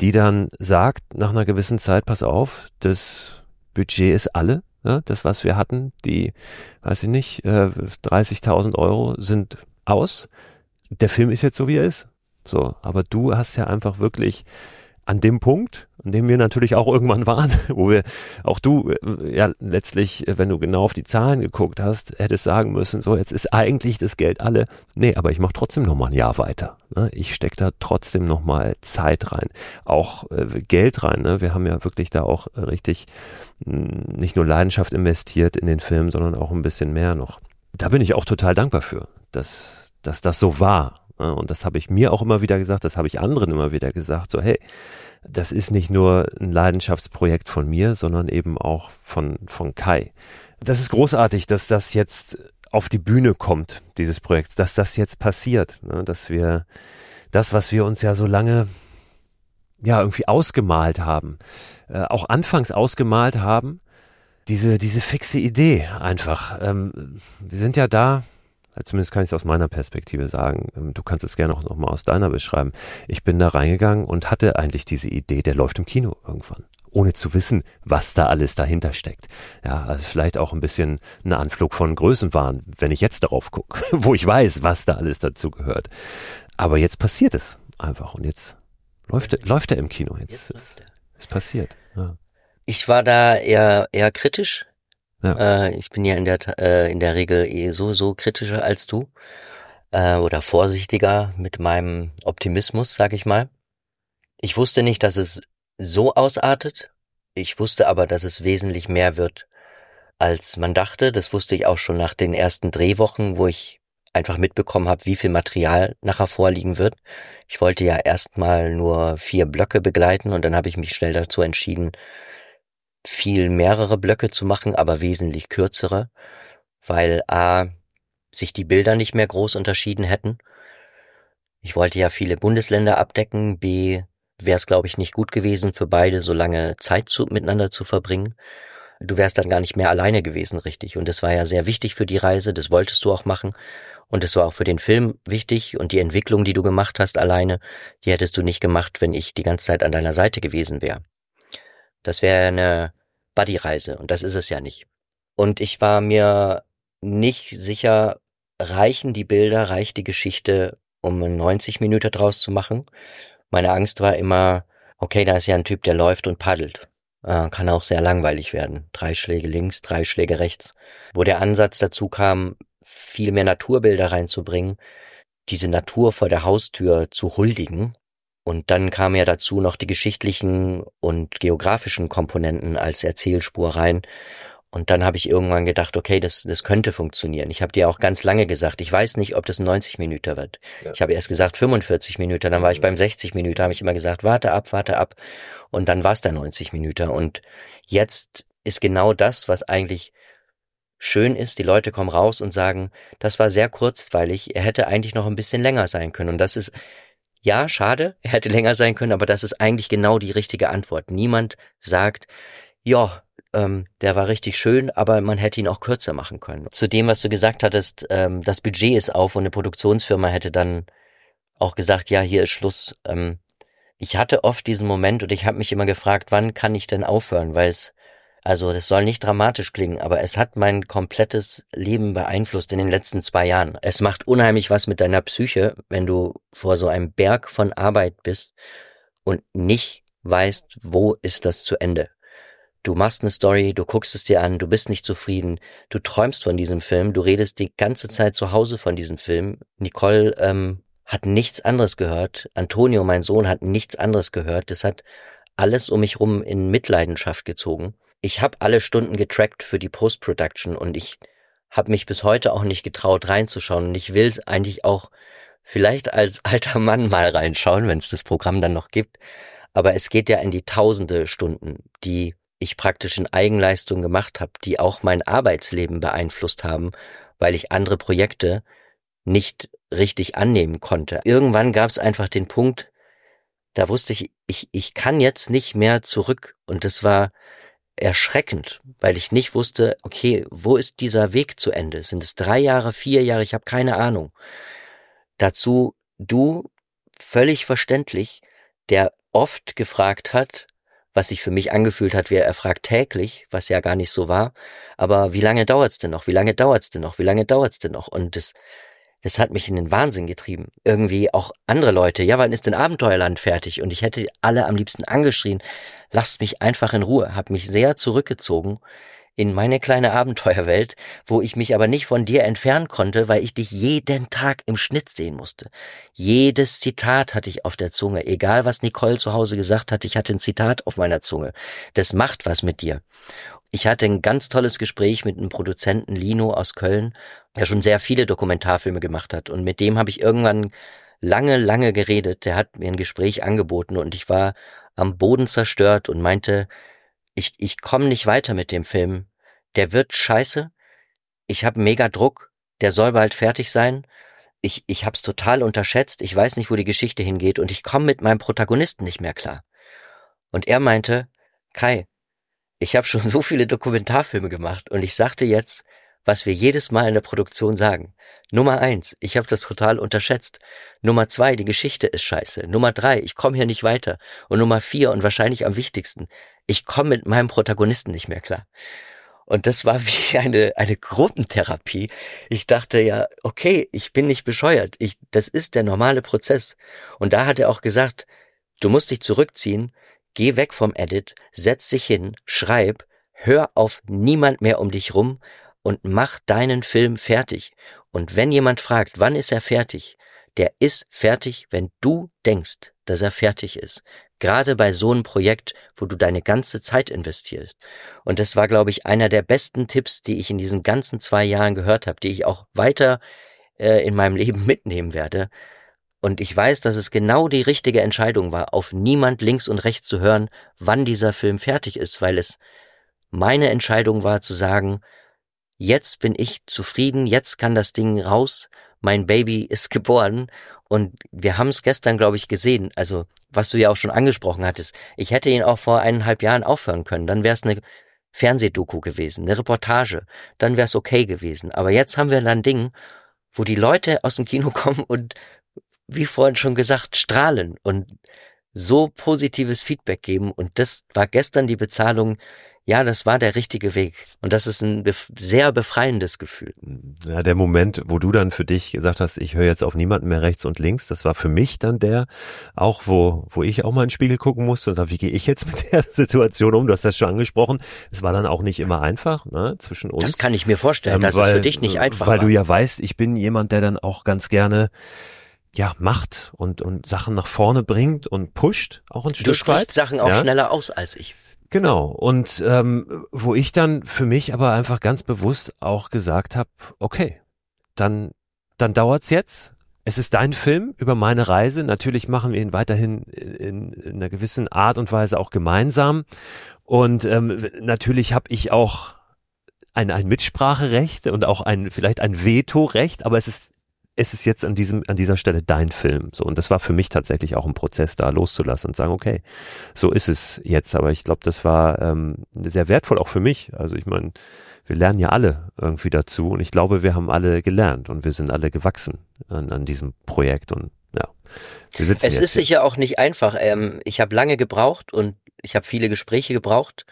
die dann sagt, nach einer gewissen Zeit, pass auf, das Budget ist alle, ja, das, was wir hatten, die, weiß ich nicht, äh, 30.000 Euro sind aus. Der Film ist jetzt so, wie er ist. So, aber du hast ja einfach wirklich an dem Punkt, an dem wir natürlich auch irgendwann waren, [laughs] wo wir, auch du, äh, ja, letztlich, äh, wenn du genau auf die Zahlen geguckt hast, hättest sagen müssen, so, jetzt ist eigentlich das Geld alle. Nee, aber ich mache trotzdem noch mal ein Jahr weiter. Ne? Ich stecke da trotzdem noch mal Zeit rein, auch äh, Geld rein. Ne? Wir haben ja wirklich da auch richtig hm, nicht nur Leidenschaft investiert in den Film, sondern auch ein bisschen mehr noch. Da bin ich auch total dankbar für, dass, dass das so war. Ne? Und das habe ich mir auch immer wieder gesagt, das habe ich anderen immer wieder gesagt, so hey, das ist nicht nur ein Leidenschaftsprojekt von mir, sondern eben auch von, von Kai. Das ist großartig, dass das jetzt auf die Bühne kommt, dieses Projekt, dass das jetzt passiert, ne? dass wir das, was wir uns ja so lange ja irgendwie ausgemalt haben, äh, auch anfangs ausgemalt haben, diese, diese fixe Idee einfach. Ähm, wir sind ja da, zumindest kann ich es aus meiner Perspektive sagen. Ähm, du kannst es gerne auch nochmal aus deiner beschreiben. Ich bin da reingegangen und hatte eigentlich diese Idee, der läuft im Kino irgendwann. Ohne zu wissen, was da alles dahinter steckt. Ja, also vielleicht auch ein bisschen ein Anflug von Größenwahn, wenn ich jetzt darauf gucke, [laughs] wo ich weiß, was da alles dazu gehört. Aber jetzt passiert es einfach und jetzt läuft, er, läuft er im Kino. Jetzt, jetzt ist, ist passiert. Ja. Ich war da eher, eher kritisch. Ja. Äh, ich bin ja in der, äh, in der Regel eh so, so kritischer als du. Äh, oder vorsichtiger mit meinem Optimismus, sag ich mal. Ich wusste nicht, dass es so ausartet. Ich wusste aber, dass es wesentlich mehr wird, als man dachte. Das wusste ich auch schon nach den ersten Drehwochen, wo ich einfach mitbekommen habe, wie viel Material nachher vorliegen wird. Ich wollte ja erstmal nur vier Blöcke begleiten und dann habe ich mich schnell dazu entschieden, viel mehrere Blöcke zu machen, aber wesentlich kürzere, weil a sich die Bilder nicht mehr groß unterschieden hätten. Ich wollte ja viele Bundesländer abdecken, b wäre es glaube ich nicht gut gewesen für beide so lange Zeit zu, miteinander zu verbringen. Du wärst dann gar nicht mehr alleine gewesen, richtig. Und das war ja sehr wichtig für die Reise, das wolltest du auch machen. Und es war auch für den Film wichtig und die Entwicklung, die du gemacht hast alleine, die hättest du nicht gemacht, wenn ich die ganze Zeit an deiner Seite gewesen wäre. Das wäre eine Buddy-Reise und das ist es ja nicht. Und ich war mir nicht sicher, reichen die Bilder, reicht die Geschichte, um 90 Minuten draus zu machen. Meine Angst war immer, okay, da ist ja ein Typ, der läuft und paddelt. Äh, kann auch sehr langweilig werden. Drei Schläge links, drei Schläge rechts. Wo der Ansatz dazu kam, viel mehr Naturbilder reinzubringen, diese Natur vor der Haustür zu huldigen und dann kam ja dazu noch die geschichtlichen und geografischen Komponenten als Erzählspur rein. Und dann habe ich irgendwann gedacht, okay, das, das könnte funktionieren. Ich habe dir auch ganz lange gesagt, ich weiß nicht, ob das 90 Minuten wird. Ja. Ich habe erst gesagt 45 Minuten, dann war ich mhm. beim 60 Minuten, habe ich immer gesagt, warte ab, warte ab. Und dann war es da 90 Minuten. Und jetzt ist genau das, was eigentlich schön ist, die Leute kommen raus und sagen, das war sehr kurzweilig, er hätte eigentlich noch ein bisschen länger sein können. Und das ist ja, schade, er hätte länger sein können, aber das ist eigentlich genau die richtige Antwort. Niemand sagt, ja, ähm, der war richtig schön, aber man hätte ihn auch kürzer machen können. Zu dem, was du gesagt hattest, ähm, das Budget ist auf und eine Produktionsfirma hätte dann auch gesagt, ja, hier ist Schluss. Ähm, ich hatte oft diesen Moment und ich habe mich immer gefragt, wann kann ich denn aufhören, weil es also das soll nicht dramatisch klingen, aber es hat mein komplettes Leben beeinflusst in den letzten zwei Jahren. Es macht unheimlich was mit deiner Psyche, wenn du vor so einem Berg von Arbeit bist und nicht weißt, wo ist das zu Ende. Du machst eine Story, du guckst es dir an, du bist nicht zufrieden, du träumst von diesem Film, du redest die ganze Zeit zu Hause von diesem Film. Nicole ähm, hat nichts anderes gehört, Antonio, mein Sohn, hat nichts anderes gehört. Das hat alles um mich rum in Mitleidenschaft gezogen ich habe alle Stunden getrackt für die Post-Production und ich habe mich bis heute auch nicht getraut reinzuschauen und ich will eigentlich auch vielleicht als [laughs] alter Mann mal reinschauen, wenn es das Programm dann noch gibt. Aber es geht ja in die tausende Stunden, die ich praktisch in Eigenleistung gemacht habe, die auch mein Arbeitsleben beeinflusst haben, weil ich andere Projekte nicht richtig annehmen konnte. Irgendwann gab es einfach den Punkt, da wusste ich, ich, ich kann jetzt nicht mehr zurück. Und das war erschreckend, weil ich nicht wusste, okay, wo ist dieser Weg zu Ende? Sind es drei Jahre, vier Jahre? Ich habe keine Ahnung. Dazu du völlig verständlich, der oft gefragt hat, was sich für mich angefühlt hat, wie er fragt täglich, was ja gar nicht so war, aber wie lange dauert's denn noch? Wie lange dauert's denn noch? Wie lange dauert's denn noch? Und das das hat mich in den Wahnsinn getrieben. Irgendwie auch andere Leute, ja, wann ist denn Abenteuerland fertig? Und ich hätte alle am liebsten angeschrien, lasst mich einfach in Ruhe, hab mich sehr zurückgezogen in meine kleine Abenteuerwelt, wo ich mich aber nicht von dir entfernen konnte, weil ich dich jeden Tag im Schnitt sehen musste. Jedes Zitat hatte ich auf der Zunge, egal was Nicole zu Hause gesagt hat, ich hatte ein Zitat auf meiner Zunge. Das macht was mit dir. Ich hatte ein ganz tolles Gespräch mit einem Produzenten Lino aus Köln, der schon sehr viele Dokumentarfilme gemacht hat. Und mit dem habe ich irgendwann lange, lange geredet. Der hat mir ein Gespräch angeboten und ich war am Boden zerstört und meinte, ich, ich komme nicht weiter mit dem Film. Der wird scheiße. Ich habe mega Druck. Der soll bald fertig sein. Ich, ich hab's total unterschätzt. Ich weiß nicht, wo die Geschichte hingeht und ich komme mit meinem Protagonisten nicht mehr klar. Und er meinte, Kai, ich habe schon [laughs] so viele Dokumentarfilme gemacht und ich sagte jetzt, was wir jedes Mal in der Produktion sagen. Nummer eins, ich habe das total unterschätzt. Nummer zwei, die Geschichte ist scheiße. Nummer drei, ich komme hier nicht weiter. Und Nummer vier und wahrscheinlich am wichtigsten, ich komme mit meinem Protagonisten nicht mehr klar. Und das war [laughs] wie eine, eine Gruppentherapie. Ich dachte ja, okay, ich bin nicht bescheuert. Ich, das ist der normale Prozess. Und da hat er auch gesagt, du musst dich zurückziehen, geh weg vom Edit, setz dich hin, schreib, hör auf niemand mehr um dich rum, und mach deinen Film fertig. Und wenn jemand fragt, wann ist er fertig, der ist fertig, wenn du denkst, dass er fertig ist. Gerade bei so einem Projekt, wo du deine ganze Zeit investierst. Und das war, glaube ich, einer der besten Tipps, die ich in diesen ganzen zwei Jahren gehört habe, die ich auch weiter äh, in meinem Leben [laughs] mitnehmen werde. Und ich weiß, dass es genau die richtige Entscheidung war, auf niemand links und rechts zu hören, wann dieser Film fertig ist, weil es meine Entscheidung war zu sagen, jetzt bin ich zufrieden, jetzt kann das Ding raus, mein Baby ist [laughs] geboren und wir haben es gestern, glaube ich, gesehen. Also, was du ja auch schon angesprochen hattest. Ich hätte ihn auch vor eineinhalb Jahren aufhören können. Dann wäre es eine Fernsehdoku gewesen, eine Reportage. Dann wäre es okay gewesen. Aber jetzt haben wir dann ein Ding, wo die Leute aus dem Kino [laughs] kommen und, wie vorhin schon gesagt, strahlen und so positives Feedback geben. Und das war gestern die Bezahlung, ja, das war der richtige Weg. Und das ist ein bef sehr befreiendes Gefühl. Ja, der Moment, wo du dann für dich gesagt hast, ich höre jetzt auf niemanden mehr rechts und links, das war für mich dann der, auch wo, wo ich auch mal in den Spiegel gucken musste und sag, wie gehe ich jetzt mit der [laughs] Situation um? Du hast das schon angesprochen. Es war dann auch nicht immer einfach, ne, zwischen uns. Das kann ich mir vorstellen, ähm, dass weil, es für dich nicht einfach Weil war. du ja weißt, ich bin jemand, der dann auch ganz gerne ja, macht und, und Sachen nach vorne bringt und pusht, auch ein Stück weit. Du sprichst Sachen auch ja? schneller aus als ich. Genau. Und ähm, wo ich dann für mich aber einfach ganz bewusst auch gesagt habe, okay, dann, dann dauert's jetzt. Es ist dein Film über meine Reise. Natürlich machen wir ihn weiterhin in, in einer gewissen Art und Weise auch gemeinsam. Und ähm, natürlich habe ich auch ein, ein Mitspracherecht und auch ein vielleicht ein Vetorecht, aber es ist es ist jetzt an diesem, an dieser Stelle dein Film. So, und das war für mich tatsächlich auch ein Prozess, da loszulassen und sagen, okay, so ist es jetzt. Aber ich glaube, das war ähm, sehr wertvoll auch für mich. Also ich meine, wir lernen ja alle irgendwie dazu und ich glaube, wir haben alle gelernt und wir sind alle gewachsen an, an diesem Projekt und ja, wir sitzen Es ist sicher auch nicht einfach. Ähm, ich habe lange gebraucht und ich habe viele Gespräche gebraucht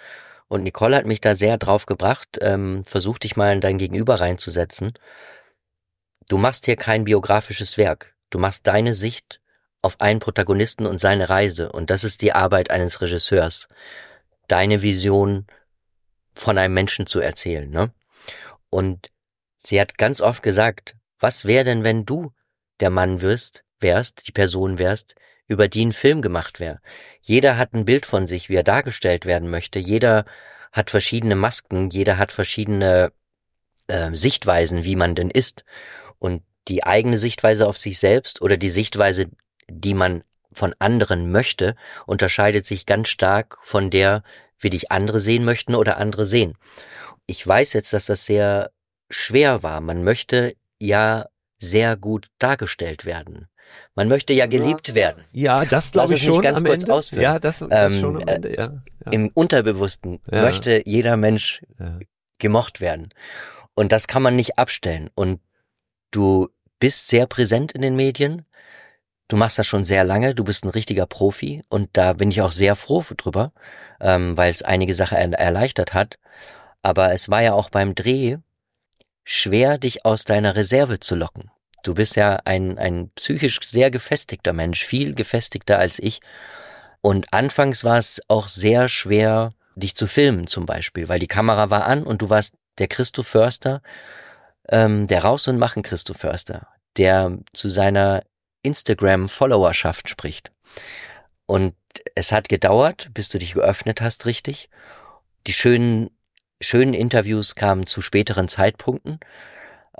und Nicole hat mich da sehr drauf gebracht. Ähm, versuch dich mal in dein Gegenüber reinzusetzen Du machst hier kein biografisches Werk. Du machst deine Sicht auf einen Protagonisten und seine Reise. Und das ist die Arbeit eines Regisseurs. Deine Vision von einem Menschen zu erzählen, ne? Und sie hat ganz oft gesagt, was wäre denn, wenn du der Mann wirst, wärst, die Person wärst, über die ein Film gemacht wäre. Jeder hat ein Bild von sich, wie er dargestellt werden möchte. Jeder hat verschiedene Masken, jeder hat verschiedene äh, Sichtweisen, wie man denn ist. Und die eigene Sichtweise auf sich selbst oder die Sichtweise, die man von anderen möchte, unterscheidet sich ganz stark von der, wie dich andere sehen möchten oder andere sehen. Ich weiß jetzt, dass das sehr schwer war. Man möchte ja sehr gut dargestellt werden. Man möchte ja geliebt ja. werden. Ja, das glaube ich schon ganz am kurz Ende. Ausführen. Ja, das, das ähm, schon am Ende, ja. ja. Im Unterbewussten ja. möchte jeder Mensch gemocht werden. Und das kann man nicht abstellen. Und Du bist sehr präsent in den Medien. Du machst das schon sehr lange. Du bist ein richtiger Profi und da bin ich auch sehr froh drüber, ähm, weil es einige Sachen er erleichtert hat. Aber es war ja auch beim Dreh schwer, dich aus deiner Reserve zu locken. Du bist ja ein, ein psychisch sehr gefestigter Mensch, viel gefestigter als ich. Und anfangs war es auch sehr schwer, dich zu filmen zum Beispiel, weil die Kamera war an und du warst der Christoph Förster ähm, der Raus- und Machen Christo Förster, der zu seiner Instagram-Followerschaft spricht. Und es hat gedauert, bis du dich geöffnet hast, richtig. Die schönen, schönen Interviews kamen zu späteren Zeitpunkten.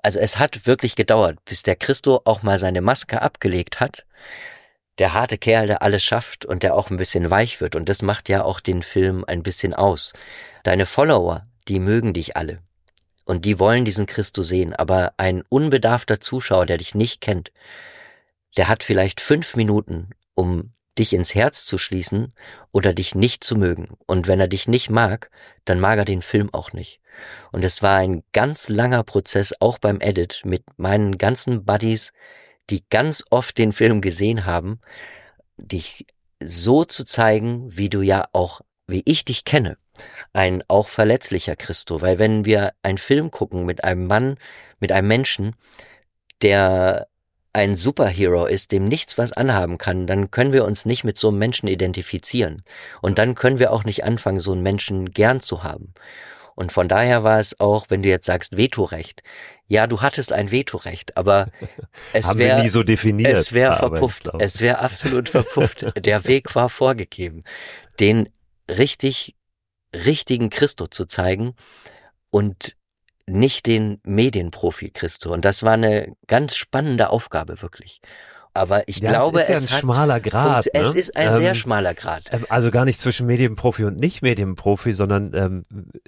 Also es hat wirklich gedauert, bis der Christo auch mal seine Maske abgelegt hat. Der harte Kerl, der alles schafft und der auch ein bisschen weich wird. Und das macht ja auch den Film ein bisschen aus. Deine Follower, die mögen dich alle und die wollen diesen Christus sehen, aber ein unbedarfter Zuschauer, der dich nicht kennt, der hat vielleicht fünf Minuten, um dich ins Herz zu schließen oder dich nicht zu mögen. Und wenn er dich nicht mag, dann mag er den Film auch nicht. Und es war ein ganz langer Prozess, auch beim Edit, mit meinen ganzen Buddies, die ganz oft den Film gesehen haben, dich so zu zeigen, wie du ja auch, wie ich dich kenne. Ein auch verletzlicher Christo, weil wenn wir einen Film gucken mit einem Mann, mit einem Menschen, der ein Superhero ist, dem nichts was anhaben kann, dann können wir uns nicht mit so einem Menschen identifizieren. Und dann können wir auch nicht anfangen, so einen Menschen gern zu haben. Und von daher war es auch, wenn du jetzt sagst Vetorecht. Ja, du hattest ein Vetorecht, aber [laughs] es wäre nie so definiert. Es wäre verpufft. Es wäre absolut verpufft. [laughs] Der Weg war vorgegeben, den richtig, richtigen Christo zu zeigen und nicht den Medienprofi Christo. Und das war eine ganz spannende Aufgabe, wirklich. Aber ich ja, glaube, es ist ja es ein schmaler Grad. Ne? Es ist ein ähm, sehr schmaler Grad. Ähm, also gar nicht zwischen Medienprofi und nicht Medienprofi, sondern ähm,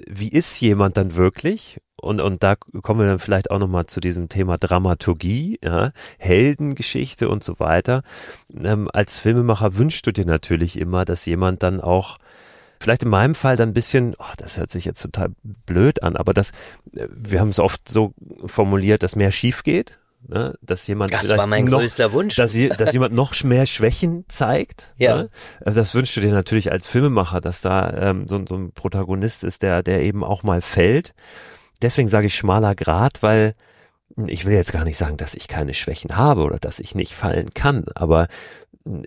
wie ist jemand dann wirklich? Und, und da kommen wir dann vielleicht auch nochmal zu diesem Thema Dramaturgie, ja, Heldengeschichte und so weiter. Ähm, als Filmemacher wünschst du dir natürlich immer, dass jemand dann auch vielleicht in meinem Fall dann ein bisschen, oh, das hört sich jetzt total blöd an, aber das, äh, wir haben es oft so formuliert, dass mehr schief geht, ne? dass jemand das war mein noch, größter Wunsch, dass, dass jemand noch mehr Schwächen zeigt. Ja. Ne? Also das wünschst du dir natürlich als Filmemacher, dass da ähm, so, so ein Protagonist ist, der, der eben auch mal fällt. Deswegen sage ich schmaler Grad, weil ich will jetzt gar nicht sagen, dass ich keine Schwächen habe oder dass ich nicht fallen kann, aber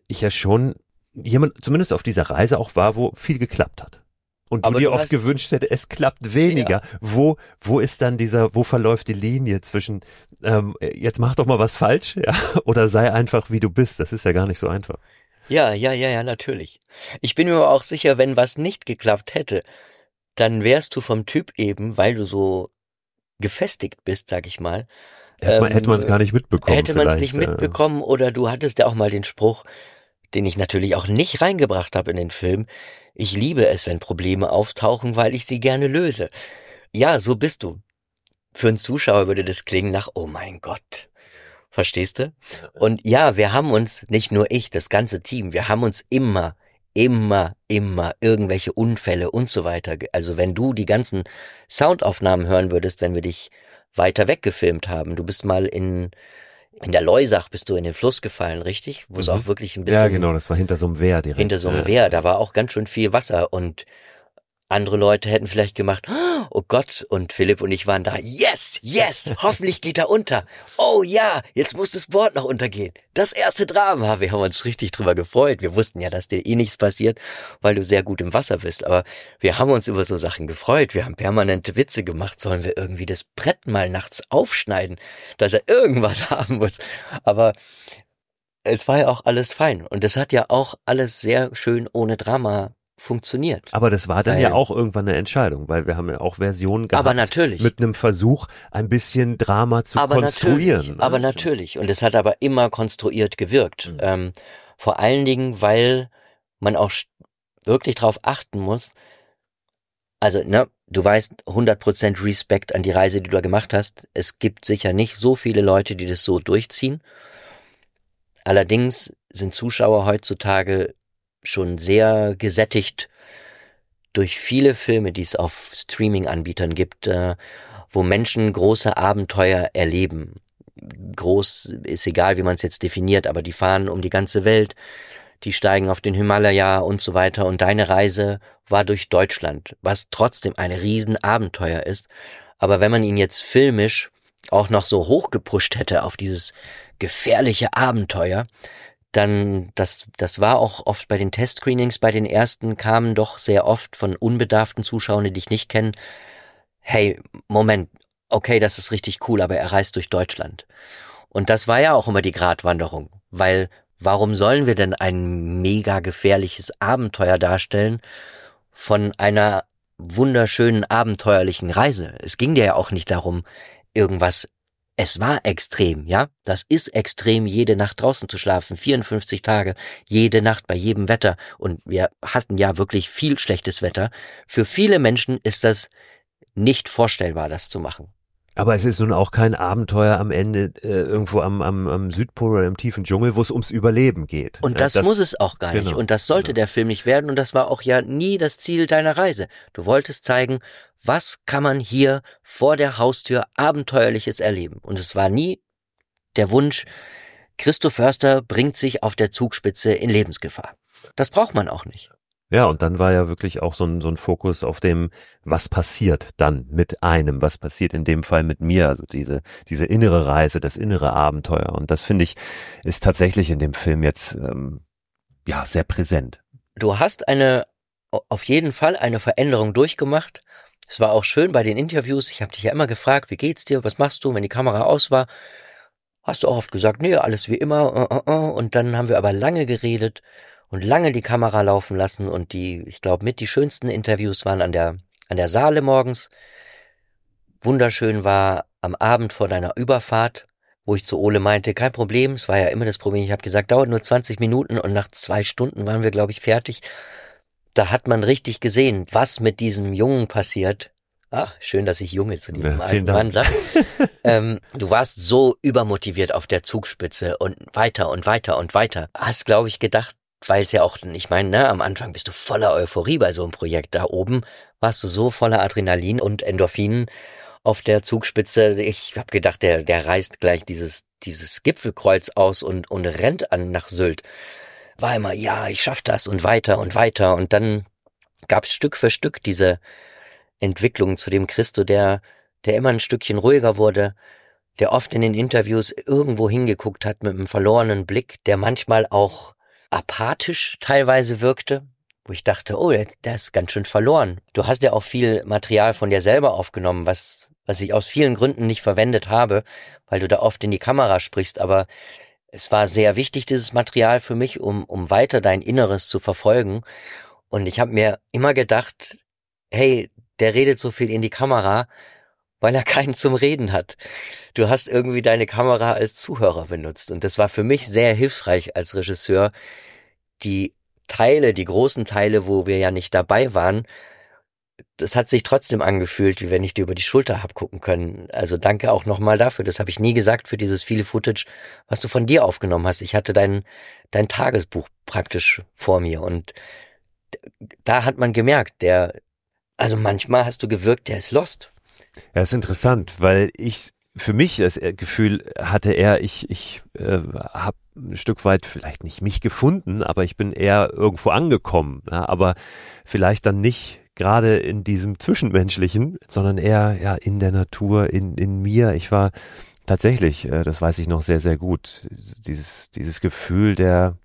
ich ja schon jemand zumindest auf dieser Reise auch war, wo viel geklappt hat. Und du dir oft gewünscht hätte, es klappt weniger. Ja. Wo, wo ist dann dieser, wo verläuft die Linie zwischen, ähm, jetzt mach doch mal was falsch, ja, [laughs] oder sei einfach wie du bist. Das ist ja gar nicht so einfach. Ja, ja, ja, ja, natürlich. Ich bin mir aber auch sicher, wenn was nicht geklappt hätte, dann wärst du vom Typ eben, weil du so gefestigt bist, sag ich mal. Hätte man ähm, es gar nicht mitbekommen. Hätte man es nicht mitbekommen oder du hattest ja auch mal den Spruch, den ich natürlich auch nicht reingebracht habe in den Film. Ich liebe es, wenn Probleme auftauchen, weil ich sie gerne löse. Ja, so bist du. Für einen Zuschauer würde das klingen nach, oh mein Gott. Verstehst du? Und ja, wir haben uns, nicht nur ich, das ganze Team, wir haben uns immer, immer, immer irgendwelche Unfälle und so weiter. Also wenn du die ganzen Soundaufnahmen hören würdest, wenn wir dich weiter weggefilmt haben. Du bist mal in in der Leusach bist du in den Fluss gefallen, richtig? Wo es mhm. auch wirklich ein bisschen. Ja, genau, das war hinter so einem Wehr direkt. Hinter so einem ja. Wehr, da war auch ganz schön viel Wasser und andere Leute hätten vielleicht gemacht, oh Gott, und Philipp und ich waren da, yes, yes, [laughs] hoffentlich geht er unter. Oh ja, jetzt muss das Board noch untergehen. Das erste Drama, wir haben uns richtig drüber gefreut. Wir wussten ja, dass dir eh nichts passiert, weil du sehr gut im Wasser bist. Aber wir haben uns über so Sachen gefreut. Wir haben permanente Witze gemacht. Sollen wir irgendwie das Brett mal nachts aufschneiden, dass er irgendwas [laughs] haben muss? Aber es war ja auch alles fein. Und es hat ja auch alles sehr schön ohne Drama funktioniert. Aber das war dann weil, ja auch irgendwann eine Entscheidung, weil wir haben ja auch Versionen gehabt aber natürlich. mit einem Versuch, ein bisschen Drama zu aber konstruieren. Natürlich, ne? Aber natürlich. Und es hat aber immer konstruiert gewirkt. Mhm. Ähm, vor allen Dingen, weil man auch wirklich darauf achten muss, also, ne, du weißt 100% Respekt an die Reise, die du da gemacht hast. Es gibt sicher nicht so viele Leute, die das so durchziehen. Allerdings sind Zuschauer heutzutage schon sehr gesättigt durch viele Filme, die es auf Streaming-Anbietern gibt, äh, wo Menschen große Abenteuer erleben. Groß ist egal, wie man es jetzt definiert, aber die fahren um die ganze Welt, die steigen auf den Himalaya und so weiter. Und deine Reise war durch Deutschland, was trotzdem ein Riesenabenteuer ist. Aber wenn man ihn jetzt filmisch auch noch so hochgepusht hätte auf dieses gefährliche Abenteuer, dann, das, das war auch oft bei den Testscreenings, bei den ersten kamen doch sehr oft von unbedarften Zuschauern, die dich nicht kennen, hey, Moment, okay, das ist richtig cool, aber er reist durch Deutschland. Und das war ja auch immer die Gratwanderung, weil warum sollen wir denn ein mega gefährliches Abenteuer darstellen von einer wunderschönen abenteuerlichen Reise? Es ging dir ja auch nicht darum, irgendwas es war extrem, ja. Das ist extrem, jede Nacht draußen zu schlafen, 54 Tage, jede Nacht bei jedem Wetter. Und wir hatten ja wirklich viel schlechtes Wetter. Für viele Menschen ist das nicht vorstellbar, das zu machen. Aber es ist nun auch kein Abenteuer am Ende äh, irgendwo am, am, am Südpol oder im tiefen Dschungel, wo es ums Überleben geht. Und das, das muss es auch gar genau, nicht. Und das sollte genau. der Film nicht werden. Und das war auch ja nie das Ziel deiner Reise. Du wolltest zeigen, was kann man hier vor der Haustür Abenteuerliches erleben. Und es war nie der Wunsch, Christoph Förster bringt sich auf der Zugspitze in Lebensgefahr. Das braucht man auch nicht. Ja, und dann war ja wirklich auch so ein, so ein Fokus auf dem, was passiert dann mit einem, was passiert in dem Fall mit mir, also diese, diese innere Reise, das innere Abenteuer. Und das finde ich, ist tatsächlich in dem Film jetzt, ähm, ja, sehr präsent. Du hast eine, auf jeden Fall eine Veränderung durchgemacht. Es war auch schön bei den Interviews. Ich habe dich ja immer gefragt, wie geht's dir, was machst du, wenn die Kamera aus war. Hast du auch oft gesagt, nee, alles wie immer. Uh, uh, uh. Und dann haben wir aber lange geredet und lange die Kamera laufen lassen und die, ich glaube, mit die schönsten Interviews waren an der, an der Saale morgens. Wunderschön war am Abend vor deiner Überfahrt, wo ich zu Ole meinte, kein Problem, es war ja immer das Problem, ich habe gesagt, dauert nur 20 Minuten und nach zwei Stunden waren wir, glaube ich, fertig. Da hat man richtig gesehen, was mit diesem Jungen passiert. Ah, schön, dass ich Junge zu diesem ja, alten Mann sage. [laughs] ähm, du warst so übermotiviert auf der Zugspitze und weiter und weiter und weiter. Hast, glaube ich, gedacht, weil es ja auch, ich meine, ne, am Anfang bist du voller Euphorie bei so einem Projekt. Da oben warst du so voller Adrenalin und Endorphinen auf der Zugspitze. Ich habe gedacht, der, der reißt gleich dieses, dieses Gipfelkreuz aus und, und rennt an nach Sylt. War immer, ja, ich schaff das und weiter und weiter. Und dann gab es Stück für Stück diese Entwicklung zu dem Christo, der, der immer ein Stückchen ruhiger wurde, der oft in den Interviews irgendwo hingeguckt hat mit einem verlorenen Blick, der manchmal auch apathisch teilweise wirkte, wo ich dachte, oh, der ist ganz schön verloren. Du hast ja auch viel Material von dir selber aufgenommen, was, was ich aus vielen Gründen nicht verwendet habe, weil du da oft in die Kamera sprichst, aber es war sehr wichtig, dieses Material für mich, um, um weiter dein Inneres zu verfolgen. Und ich habe mir immer gedacht, hey, der redet so viel in die Kamera, weil er [laughs] keinen zum Reden hat. Du hast irgendwie deine Kamera als Zuhörer benutzt und das war für mich sehr hilfreich als Regisseur, die Teile, die großen Teile, wo wir ja nicht dabei waren, das hat sich trotzdem angefühlt, wie wenn ich dir über die Schulter hab gucken können. Also danke auch nochmal dafür. Das habe ich nie gesagt für dieses viele Footage, was du von dir aufgenommen hast. Ich hatte dein, dein Tagesbuch praktisch vor mir und da hat man gemerkt, der, also manchmal hast du gewirkt, der ist lost. Ja, ist interessant, weil ich für mich das Gefühl hatte er, ich, ich äh, habe ein Stück weit vielleicht nicht mich gefunden, aber ich bin eher irgendwo angekommen. Ja, aber vielleicht dann nicht gerade in diesem Zwischenmenschlichen, sondern eher ja in der Natur, in, in mir. Ich war tatsächlich, äh, das weiß ich noch sehr, sehr gut, dieses, dieses Gefühl der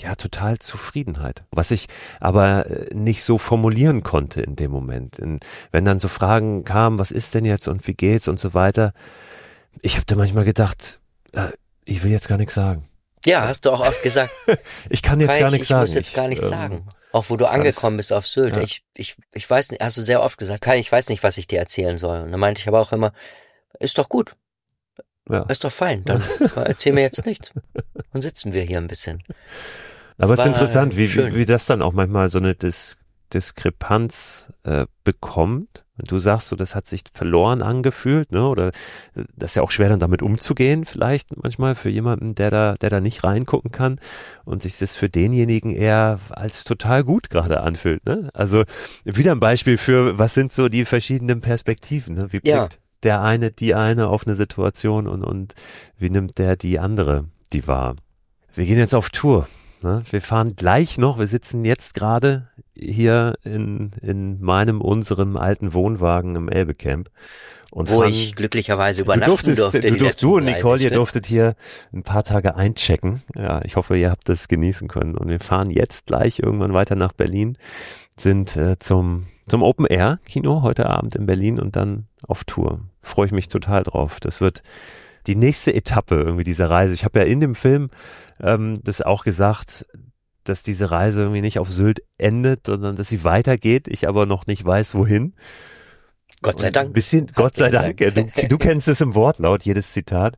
ja, total Zufriedenheit. Was ich aber äh, nicht so formulieren konnte in dem Moment. In, wenn dann so Fragen kamen, was ist denn jetzt und wie geht's und so weiter. Ich habe da manchmal gedacht, äh, ich will jetzt gar nichts sagen. Ja, hast du auch oft gesagt. [laughs] ich kann jetzt gar nichts sagen. Ich muss jetzt gar nichts ähm, sagen. Auch wo du angekommen bist auf Sylt. Ja. Ich, ich, ich weiß nicht, hast du sehr oft gesagt, Kai, ich weiß nicht, was ich dir erzählen soll. Und dann meinte ich aber auch immer, ist doch gut. Ja. Ist doch fein. Dann [laughs] erzähl mir jetzt nichts. Dann sitzen wir hier ein bisschen. Aber es ist interessant, wie, wie, wie das dann auch manchmal so eine Dis Diskrepanz äh, bekommt. Und du sagst so, das hat sich verloren angefühlt, ne? Oder das ist ja auch schwer dann damit umzugehen, vielleicht manchmal für jemanden, der da, der da nicht reingucken kann und sich das für denjenigen eher als total gut gerade anfühlt. Ne? Also wieder ein Beispiel für, was sind so die verschiedenen Perspektiven? Ne? Wie blickt ja. der eine, die eine auf eine Situation und, und wie nimmt der die andere, die wahr? Wir gehen jetzt auf Tour. Ne? Wir fahren gleich noch, wir sitzen jetzt gerade hier in, in meinem, unserem alten Wohnwagen im Elbecamp. Und Wo fahren, ich glücklicherweise übernachten du durftest, durfte. Du, durfst, du und Nicole, ihr durftet hier ein paar Tage einchecken. Ja, ich hoffe, ihr habt das genießen können. Und wir fahren jetzt gleich irgendwann weiter nach Berlin, sind äh, zum, zum Open Air Kino heute Abend in Berlin und dann auf Tour. Freue ich mich total drauf. Das wird die nächste Etappe irgendwie dieser Reise. Ich habe ja in dem Film ähm, das auch gesagt, dass diese Reise irgendwie nicht auf Sylt endet, sondern dass sie weitergeht, ich aber noch nicht weiß, wohin. Gott sei Dank. Ein bisschen, Gott sei Dank. Du, du kennst es im Wortlaut, jedes Zitat.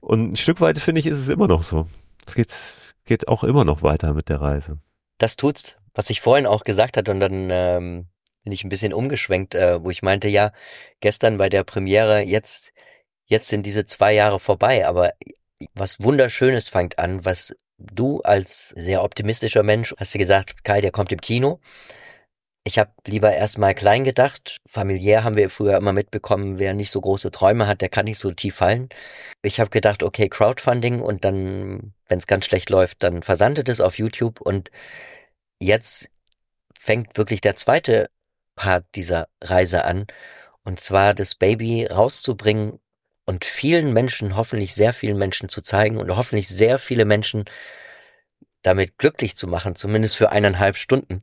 Und ein Stück weit, finde ich, ist es immer noch so. Es geht, geht auch immer noch weiter mit der Reise. Das tut's, was ich vorhin auch gesagt hatte und dann ähm, bin ich ein bisschen umgeschwenkt, äh, wo ich meinte, ja, gestern bei der Premiere, jetzt, jetzt sind diese zwei Jahre vorbei, aber was Wunderschönes fängt an, was du als sehr optimistischer Mensch hast du gesagt, Kai, der kommt im Kino. Ich habe lieber erstmal klein gedacht. Familiär haben wir früher immer mitbekommen, wer nicht so große Träume hat, der kann nicht so tief fallen. Ich habe gedacht, okay, Crowdfunding und dann, wenn es ganz schlecht läuft, dann versandet es auf YouTube und jetzt fängt wirklich der zweite Part dieser Reise an. Und zwar das Baby rauszubringen und vielen Menschen, hoffentlich sehr vielen Menschen zu zeigen und hoffentlich sehr viele Menschen damit glücklich zu machen, zumindest für eineinhalb Stunden,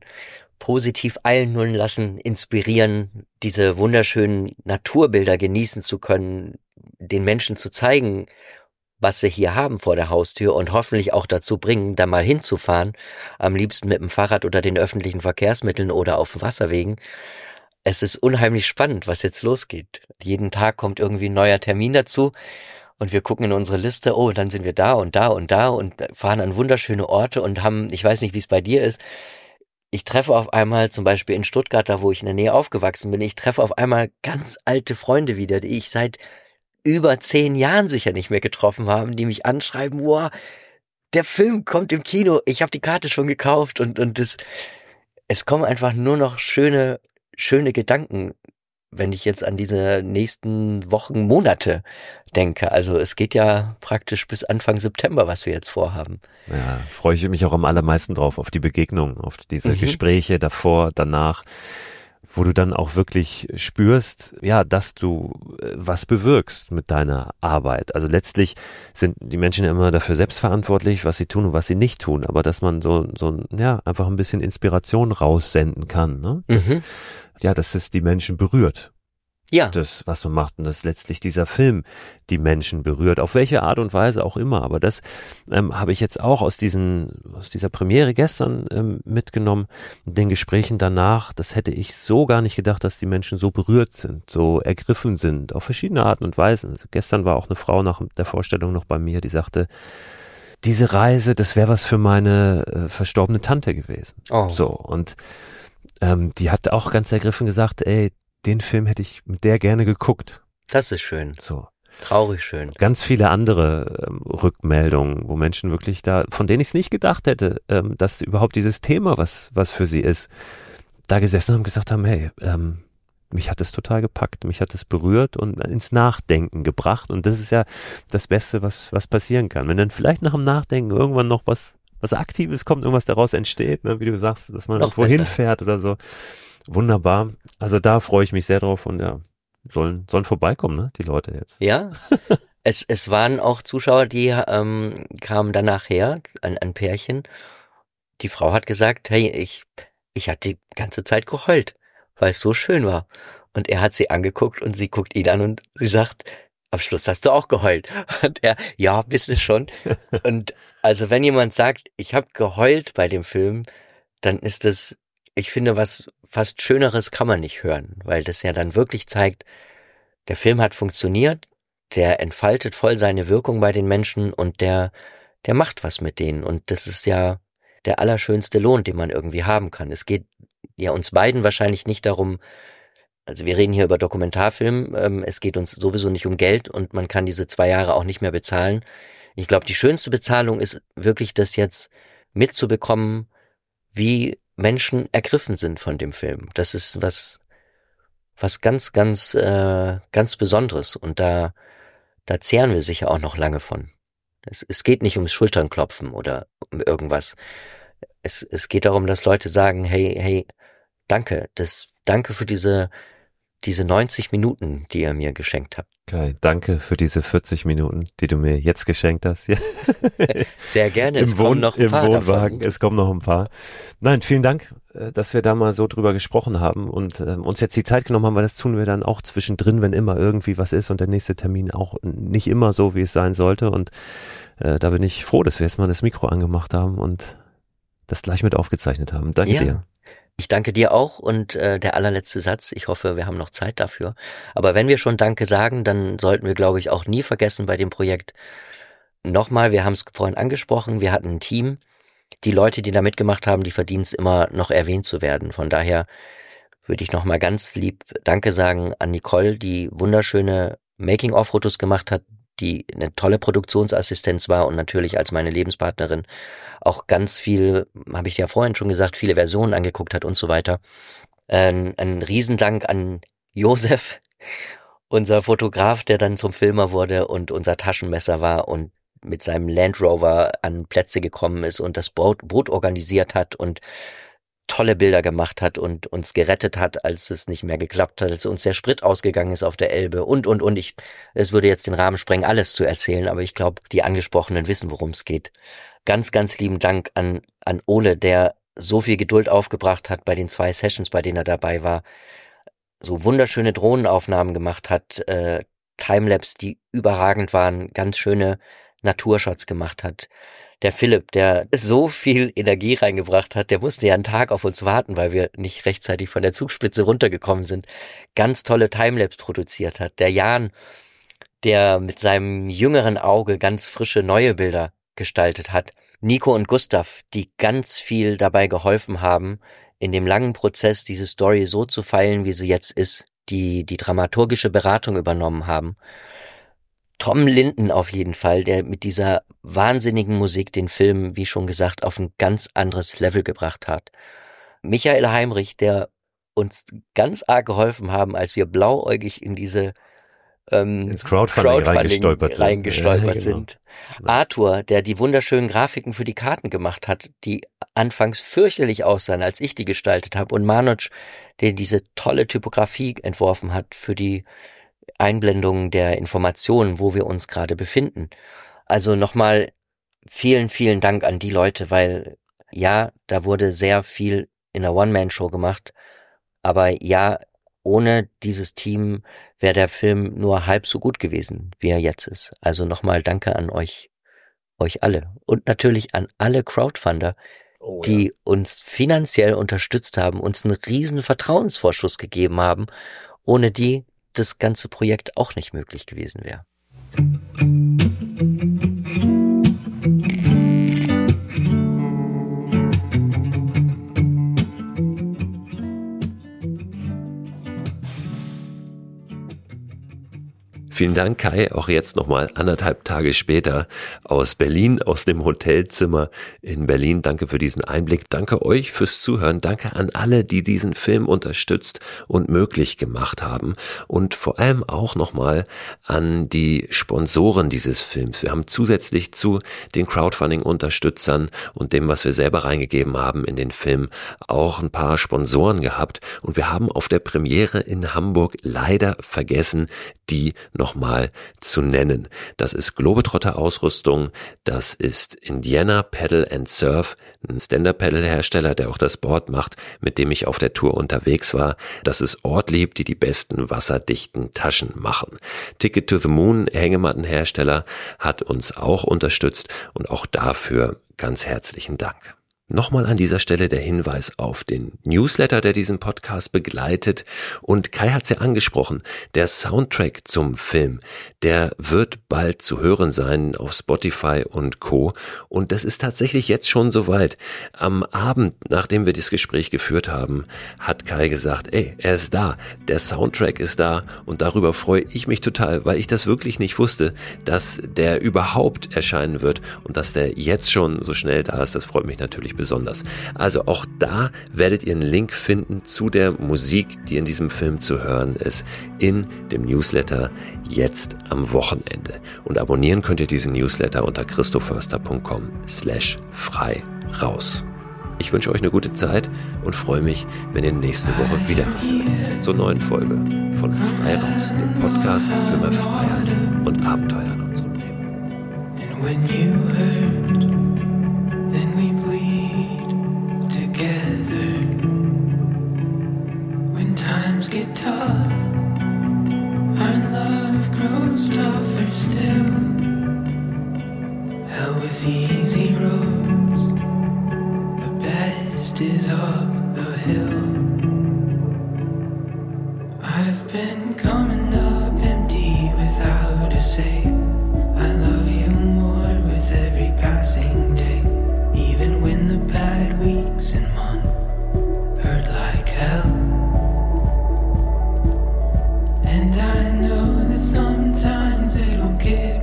positiv einlullen lassen, inspirieren, diese wunderschönen Naturbilder genießen zu können, den Menschen zu zeigen, was sie hier haben vor der Haustür und hoffentlich auch dazu bringen, da mal hinzufahren, am liebsten mit dem Fahrrad oder den öffentlichen Verkehrsmitteln oder auf Wasserwegen. Es ist unheimlich spannend, was jetzt losgeht. Jeden Tag kommt irgendwie ein neuer Termin dazu und wir gucken in unsere Liste, oh, dann sind wir da und da und da und fahren an wunderschöne Orte und haben, ich weiß nicht, wie es bei dir ist, ich treffe auf einmal zum Beispiel in Stuttgart, da wo ich in der Nähe aufgewachsen bin, ich treffe auf einmal ganz alte Freunde wieder, die ich seit über zehn Jahren sicher nicht mehr getroffen haben, die mich anschreiben, wow, der Film kommt im Kino, ich habe die Karte schon gekauft und und das, es kommen einfach nur noch schöne schöne Gedanken, wenn ich jetzt an diese nächsten Wochen, Monate denke. Also es geht ja praktisch bis Anfang September, was wir jetzt vorhaben. Ja, freue ich mich auch am allermeisten drauf, auf die Begegnung, auf diese mhm. Gespräche davor, danach wo du dann auch wirklich spürst, ja, dass du äh, was bewirkst mit deiner Arbeit. Also letztlich sind die Menschen ja immer dafür selbstverantwortlich, was sie tun und was sie nicht tun, aber dass man so, so, ja, einfach ein bisschen Inspiration raussenden kann, ne? Das, mhm. Ja, dass es die Menschen berührt ja. das, was man macht und dass letztlich dieser Film die Menschen berührt, auf welche Art und Weise auch immer. Aber das ähm, habe ich jetzt auch aus diesen, aus dieser Premiere gestern ähm, mitgenommen, den Gesprächen danach. Das hätte ich so gar nicht gedacht, dass die Menschen so berührt sind, so ergriffen sind, auf verschiedene Arten und Weisen. Also gestern war auch eine Frau nach der Vorstellung noch bei mir, die sagte, diese Reise, das wäre was für meine äh, verstorbene Tante gewesen. Oh. So und ähm, die hat auch ganz ergriffen gesagt, ey, den Film hätte ich mit der gerne geguckt. Das ist schön. So. Traurig schön. Ganz viele andere ähm, Rückmeldungen, wo Menschen wirklich da, von denen ich es nicht gedacht hätte, ähm, dass überhaupt dieses Thema, was, was für sie ist, da gesessen haben und gesagt haben, hey, ähm, mich hat es total gepackt, mich hat es berührt und ins Nachdenken gebracht. Und das ist ja das Beste, was, was passieren kann. Wenn dann vielleicht nach dem Nachdenken irgendwann noch was, was Aktives kommt, irgendwas daraus entsteht, ne, wie du sagst, dass man irgendwo hinfährt oder so Wunderbar. Also da freue ich mich sehr drauf und ja, sollen, sollen vorbeikommen, ne, die Leute jetzt. Ja. [laughs] es, es waren auch Zuschauer, die ähm, kamen danach her, ein, ein Pärchen. Die Frau hat gesagt, hey, ich, ich hatte die ganze Zeit geheult, weil es so schön war. Und er hat sie angeguckt und sie guckt ihn an und sie sagt, am Schluss hast du auch geheult. [laughs] Und er, ja, bisschen schon. [laughs] Und also wenn jemand sagt, ich habe geheult bei dem Film, dann ist das ich finde, was fast Schöneres kann man nicht hören, weil das ja dann wirklich zeigt, der Film hat funktioniert, der entfaltet voll seine Wirkung bei den Menschen und der, der macht was mit denen. Und das ist ja der allerschönste Lohn, den man irgendwie haben kann. Es geht ja uns beiden wahrscheinlich nicht darum, also wir reden hier über Dokumentarfilm, ähm, es geht uns sowieso nicht um Geld und man kann diese zwei Jahre auch nicht mehr bezahlen. Ich glaube, die schönste Bezahlung ist wirklich das jetzt mitzubekommen, wie Menschen ergriffen sind von dem Film. Das ist was, was ganz, ganz, äh, ganz Besonderes. Und da, da zehren wir sicher auch noch lange von. Es, es geht nicht ums Schulternklopfen oder um irgendwas. Es, es geht darum, dass Leute sagen, hey, hey, danke, das, danke für diese, diese 90 Minuten, die ihr mir geschenkt habt. Geil, danke für diese 40 Minuten, die du mir jetzt geschenkt hast. Ja. [laughs] Sehr gerne. Im, Wohn noch im Wohnwagen. Davon. Es kommen noch ein paar. Nein, vielen Dank, äh, dass wir da mal so drüber gesprochen haben und äh, uns jetzt die Zeit genommen haben, weil das tun wir dann auch zwischendrin, wenn immer irgendwie was ist und der nächste Termin auch nicht immer so, wie es sein sollte. Und äh, da bin ich froh, dass wir jetzt mal das Mikro angemacht haben und das gleich mit aufgezeichnet haben. Danke ja. dir. Ich danke dir auch und äh, der allerletzte Satz, ich hoffe, wir haben noch Zeit dafür. Aber wenn wir schon Danke sagen, dann sollten wir, glaube ich, auch nie vergessen bei dem Projekt. Nochmal, wir haben es vorhin angesprochen, wir hatten ein Team. Die Leute, die da mitgemacht haben, die verdienen es immer noch erwähnt zu werden. Von daher würde ich nochmal ganz lieb Danke sagen an Nicole, die wunderschöne Making-of-Fotos gemacht hat, die eine tolle Produktionsassistenz war und natürlich als meine Lebenspartnerin auch ganz viel, habe ich ja vorhin schon gesagt, viele Versionen angeguckt hat und so weiter. Ein, ein Riesendank an Josef, [laughs] unser Fotograf, der dann zum Filmer wurde und unser Taschenmesser war und mit seinem Land Rover an Plätze gekommen ist und das Boot, Boot organisiert hat und tolle Bilder gemacht hat und uns gerettet hat, als es nicht mehr geklappt hat, als uns der Sprit ausgegangen ist auf der Elbe und, und, und. Ich, es würde jetzt den Rahmen sprengen, alles zu erzählen, aber ich glaube, die Angesprochenen wissen, worum es geht. Ganz, ganz lieben Dank an, an Ole, der so viel Geduld aufgebracht hat bei den zwei Sessions, bei denen er dabei war, so wunderschöne Drohnenaufnahmen gemacht hat, äh, Timelapse, die überragend waren, ganz schöne Naturshots gemacht hat der Philipp, der so viel Energie reingebracht hat, der musste ja einen Tag auf uns warten, weil wir nicht rechtzeitig von der Zugspitze runtergekommen sind, ganz tolle Timelapse produziert hat. Der Jan, der mit seinem jüngeren Auge ganz frische neue Bilder gestaltet hat. Nico und Gustav, die ganz viel dabei geholfen haben, in dem langen Prozess diese Story so zu feilen, wie sie jetzt ist, die die dramaturgische Beratung übernommen haben Tom Linden auf jeden Fall, der mit dieser wahnsinnigen Musik den Film, wie schon gesagt, auf ein ganz anderes Level gebracht hat. Michael Heimrich, der uns ganz arg geholfen haben, als wir blauäugig in diese ähm, ins Crowdfunding, Crowdfunding reingestolpert, sind. Reingestolpert ja, genau. sind. Arthur, der die wunderschönen Grafiken für die Karten gemacht hat, die anfangs fürchterlich aussahen, als ich die gestaltet habe, und Manoj, der diese tolle Typografie entworfen hat für die Einblendungen der Informationen, wo wir uns gerade befinden. Also nochmal vielen, vielen Dank an die Leute, weil ja, da wurde sehr viel in der One-Man-Show gemacht, aber ja, ohne dieses Team wäre der Film nur halb so gut gewesen, wie er jetzt ist. Also nochmal danke an euch, euch alle und natürlich an alle Crowdfunder, oh, die ja. uns finanziell unterstützt haben, uns einen riesen Vertrauensvorschuss gegeben haben, ohne die das ganze Projekt auch nicht möglich gewesen wäre. Vielen Dank, Kai. Auch jetzt nochmal anderthalb Tage später aus Berlin, aus dem Hotelzimmer in Berlin. Danke für diesen Einblick. Danke euch fürs Zuhören. Danke an alle, die diesen Film unterstützt und möglich gemacht haben. Und vor allem auch nochmal an die Sponsoren dieses Films. Wir haben zusätzlich zu den Crowdfunding-Unterstützern und dem, was wir selber reingegeben haben in den Film, auch ein paar Sponsoren gehabt. Und wir haben auf der Premiere in Hamburg leider vergessen, die nochmal zu nennen. Das ist Globetrotter Ausrüstung, das ist Indiana Pedal and Surf, ein Stand-Up-Pedal Hersteller, der auch das Board macht, mit dem ich auf der Tour unterwegs war. Das ist Ortlieb, die die besten wasserdichten Taschen machen. Ticket to the Moon, Hängemattenhersteller, hat uns auch unterstützt und auch dafür ganz herzlichen Dank. Nochmal an dieser Stelle der Hinweis auf den Newsletter, der diesen Podcast begleitet. Und Kai hat es ja angesprochen, der Soundtrack zum Film, der wird bald zu hören sein auf Spotify und Co. Und das ist tatsächlich jetzt schon soweit. Am Abend, nachdem wir das Gespräch geführt haben, hat Kai gesagt, ey, er ist da, der Soundtrack ist da und darüber freue ich mich total, weil ich das wirklich nicht wusste, dass der überhaupt erscheinen wird und dass der jetzt schon so schnell da ist. Das freut mich natürlich besonders. Also auch da werdet ihr einen Link finden zu der Musik, die in diesem Film zu hören ist, in dem Newsletter jetzt am Wochenende. Und abonnieren könnt ihr diesen Newsletter unter christoförster.com slash frei raus. Ich wünsche euch eine gute Zeit und freue mich, wenn ihr nächste Woche wieder reinhört zur neuen Folge von Frei raus, dem Podcast für mehr Freiheit und Abenteuer in unserem Leben. Times get tough, our love grows tougher still. Hell with easy roads, the best is up the hill. I've been coming up empty without a say. Sometimes they don't care.